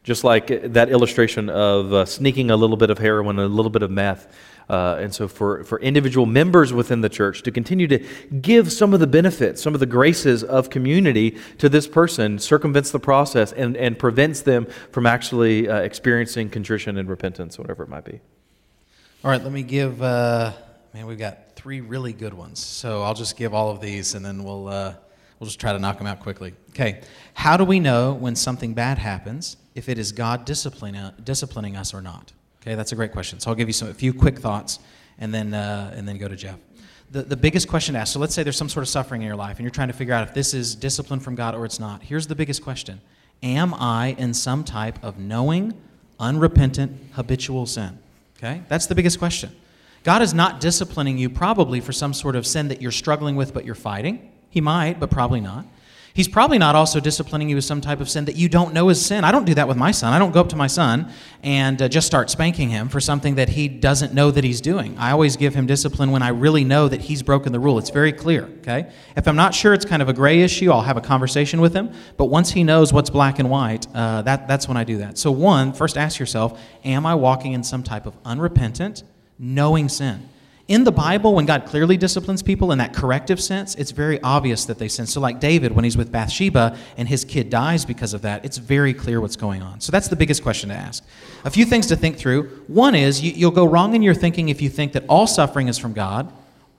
Speaker 1: Just like that illustration of sneaking a little bit of heroin, a little bit of meth uh, and so, for, for individual members within the church to continue to give some of the benefits, some of the graces of community to this person circumvents the process and, and prevents them from actually uh, experiencing contrition and repentance, whatever it might be.
Speaker 2: All right, let me give, uh, man, we've got three really good ones. So I'll just give all of these and then we'll, uh, we'll just try to knock them out quickly. Okay, how do we know when something bad happens if it is God disciplining, disciplining us or not? Okay, that's a great question. So I'll give you some, a few quick thoughts and then, uh, and then go to Jeff. The, the biggest question asked so let's say there's some sort of suffering in your life and you're trying to figure out if this is discipline from God or it's not. Here's the biggest question Am I in some type of knowing, unrepentant, habitual sin? Okay, that's the biggest question. God is not disciplining you probably for some sort of sin that you're struggling with but you're fighting. He might, but probably not. He's probably not also disciplining you with some type of sin that you don't know is sin. I don't do that with my son. I don't go up to my son and uh, just start spanking him for something that he doesn't know that he's doing. I always give him discipline when I really know that he's broken the rule. It's very clear, okay? If I'm not sure it's kind of a gray issue, I'll have a conversation with him. But once he knows what's black and white, uh, that, that's when I do that. So, one, first ask yourself Am I walking in some type of unrepentant, knowing sin? In the Bible, when God clearly disciplines people in that corrective sense, it's very obvious that they sin. So, like David, when he's with Bathsheba and his kid dies because of that, it's very clear what's going on. So, that's the biggest question to ask. A few things to think through. One is you, will go wrong in your thinking if you think that all suffering is from God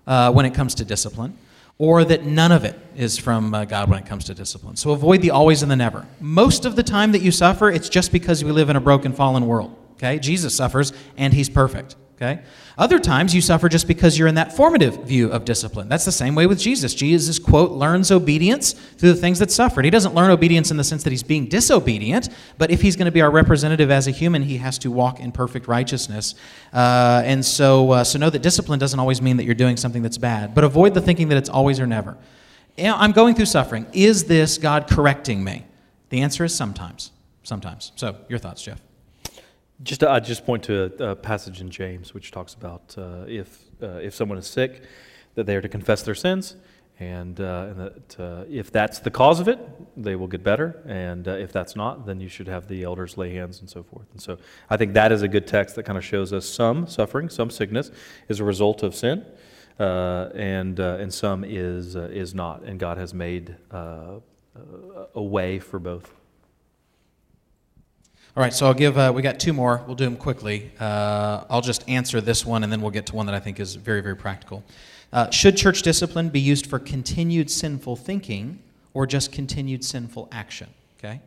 Speaker 2: uh, when it comes to discipline, or that none of it is from uh, God when it comes to discipline. So, avoid the always and the never. Most of the time that you suffer, it's just because we live in a broken, fallen world. Okay? Jesus suffers, and he's perfect. Okay? Other times you suffer just because you're in that formative view of discipline. That's the same way with Jesus. Jesus, quote, learns obedience through the things that suffered. He doesn't learn obedience in the sense that he's being disobedient, but if he's going to be our representative as a human, he has to walk in perfect righteousness. Uh, and so, uh, so know that discipline doesn't always mean that you're doing something that's bad, but avoid the thinking that it's always or never. You know, I'm going through suffering. Is this God correcting me? The answer is sometimes. Sometimes. So, your thoughts, Jeff?
Speaker 1: Just I just point to a, a, passage in James which talks about uh, if uh, if someone is sick, that they are to confess their sins, and, uh, and that uh, if that's the cause of it, they will get better, and uh, if that's not, then you should have the elders lay hands and so forth. And so I think that is a good text that kind of shows us some suffering, some sickness is a result of sin, uh, and and some is is not, and God has made a way for both.
Speaker 2: All right, so I'll give, uh, we got two more. We'll do them quickly. Uh, I'll just answer this one and then we'll get to one that I think is very, very practical. Uh, should church discipline be used for continued sinful thinking or just continued sinful action? Okay?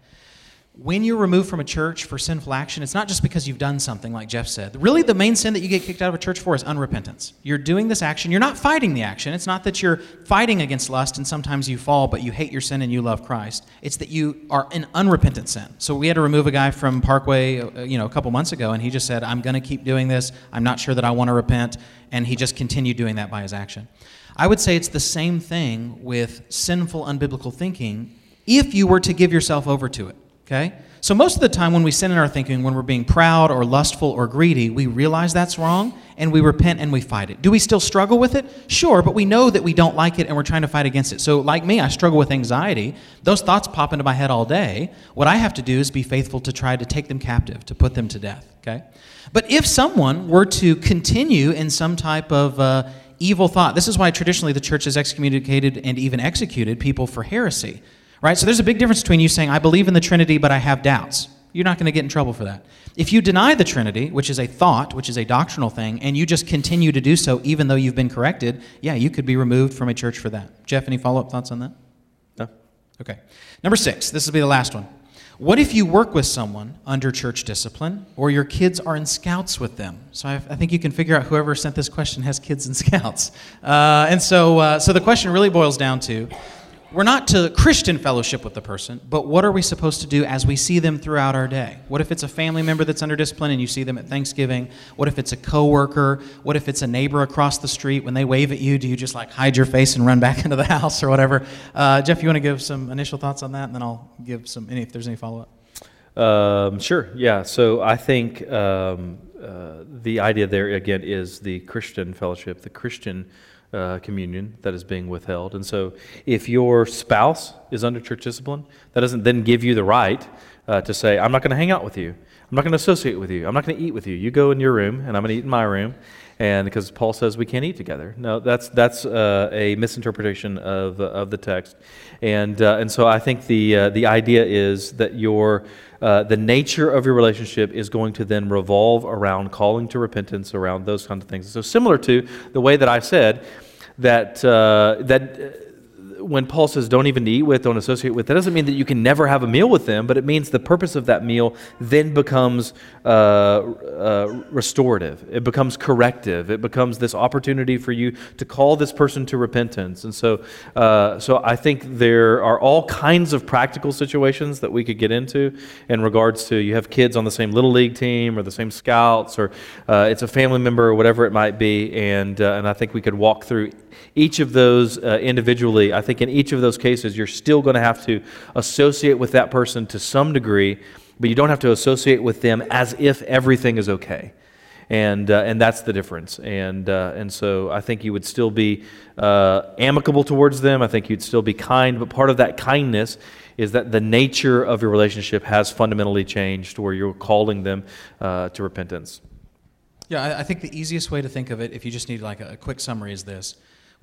Speaker 2: When you're removed from a church for sinful action, it's not just because you've done something, like Jeff said. Really, the main sin that you get kicked out of a church for is unrepentance. You're doing this action, you're not fighting the action. It's not that you're fighting against lust and sometimes you fall, but you hate your sin and you love Christ. It's that you are an unrepentant sin. So we had to remove a guy from Parkway, uh, you know, a couple months ago, and he just said, I'm going to keep doing this. I'm not sure that I want to repent. And he just continued doing that by his action. I would say it's the same thing with sinful, unbiblical thinking if you were to give yourself over to it. Okay? So, most of the time when we sin in our thinking, when we're being proud or lustful or greedy, we realize that's wrong and we repent and we fight it. Do we still struggle with it? Sure, but we know that we don't like it and we're trying to fight against it. So, like me, I struggle with anxiety. Those thoughts pop into my head all day. What I have to do is be faithful to try to take them captive, to put them to death. Okay? But if someone were to continue in some type of uh, evil thought, this is why traditionally the church has excommunicated and even executed people for heresy Right? So there's a big difference between you saying, I believe in the Trinity, but I have doubts. You're not going to get in trouble for that. If you deny the Trinity, which is a thought, which is a doctrinal thing, and you just continue to do so even though you've been corrected, yeah, you could be removed from a church for that. Jeff, any follow up thoughts on that?
Speaker 1: No.
Speaker 2: Okay. Number six, this will be the last one. What if you work with someone under church discipline or your kids are in scouts with them? So I, I think you can figure out whoever sent this question has kids in (laughs) scouts. Uh, and so, uh, so the question really boils down to we're not to Christian fellowship with the person, but what are we supposed to do as we see them throughout our day? What if it's a family member that's under discipline and you see them at Thanksgiving? What if it's a coworker? What if it's a neighbor across the street? When they wave at you, do you just like hide your face and run (laughs) back into the house or whatever? Uh, Jeff, you want to give some initial thoughts on that, and then I'll give some any if there's any follow
Speaker 1: up. Um, sure. Yeah. So I think um, uh, the idea there again is the Christian fellowship, the Christian uh, communion that is being withheld. And so, if your spouse is under church discipline, that doesn't then give you the right uh, to say, I'm not going to hang out with you. I'm not going to associate with you. I'm not going to eat with you. You go in your room, and I'm going to eat in my room. And because Paul says we can't eat together. No, that's, that's uh, a misinterpretation of, uh, of the text. And, uh, and so I think the, uh, the idea is that your the nature of your relationship is going to then revolve around calling to repentance, around those kinds of things. So similar to the way that I said that uh, that when Paul says don't even eat with, don't associate with, that doesn't mean that you can never have a meal with them, but it means the purpose of that meal then becomes uh, uh, restorative. It becomes corrective. It becomes this opportunity for you to call this person to repentance. And so, uh, so I think there are all kinds of practical situations that we could get into in regards to you have kids on the same little league team or the same scouts or uh, it's a family member or whatever it might be, and uh, and I think we could walk through each of those uh, individually. I think in each of those cases, you're still going to have to associate with that person to some degree, but you don't have to associate with them as if everything is okay. And, uh, and that's the difference. And, uh, and so I think you would still be uh, amicable towards them. I think you'd still be kind. But part of that kindness is that the nature of your relationship has fundamentally changed where you're calling them uh, to repentance.
Speaker 2: Yeah, I, think the easiest way to think of it, if you just need like a quick summary, is this.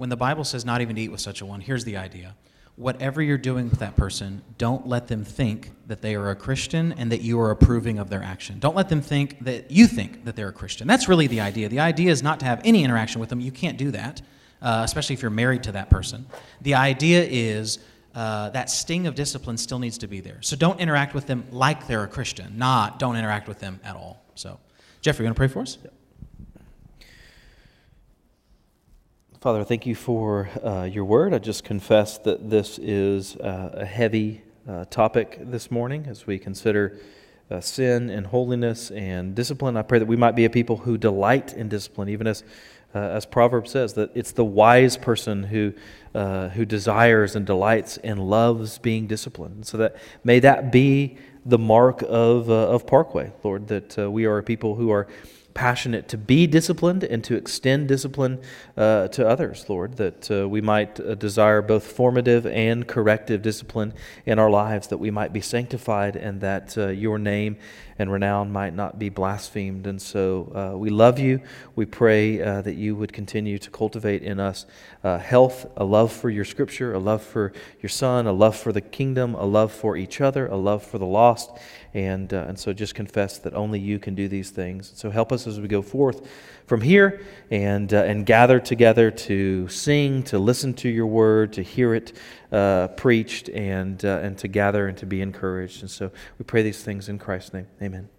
Speaker 2: When the Bible says not even to eat with such a one, here's the idea. Whatever you're doing with that person, don't let them think that they are a Christian and that you are approving of their action. Don't let them think that you think that they're a Christian. That's really the idea. The idea is not to have any interaction with them. You can't do that, uh, especially if you're married to that person. The idea is uh, that sting of discipline still needs to be there. So don't interact with them like they're a Christian, not don't interact with them at all. So, Jeffrey, you want to pray for us?
Speaker 1: Father, thank you for uh, your word. I just confess that this is uh, a heavy uh, topic this morning as we consider uh, sin and holiness and discipline. I pray that we might be a people who delight in discipline, even as, uh, as Proverbs says, that it's the wise person who, uh, who desires and delights and loves being disciplined. So that may that be the mark of, of Parkway, Lord, that we are a people who are passionate to be disciplined and to extend discipline uh, to others, Lord, that uh, we might uh, desire both formative and corrective discipline in our lives, that we might be sanctified and that uh, your name and renown might not be blasphemed. And so uh, we love you. We pray uh, that you would continue to cultivate in us health, a love for your scripture, a love for your son, a love for the kingdom, a love for each other, a love for the lost. And, and so just confess that only you can do these things. So help us as we go forth from here and, uh, and gather together to sing, to listen to your word, to hear it uh, preached, and, uh, and to gather and to be encouraged. And so we pray these things in Christ's name. Amen.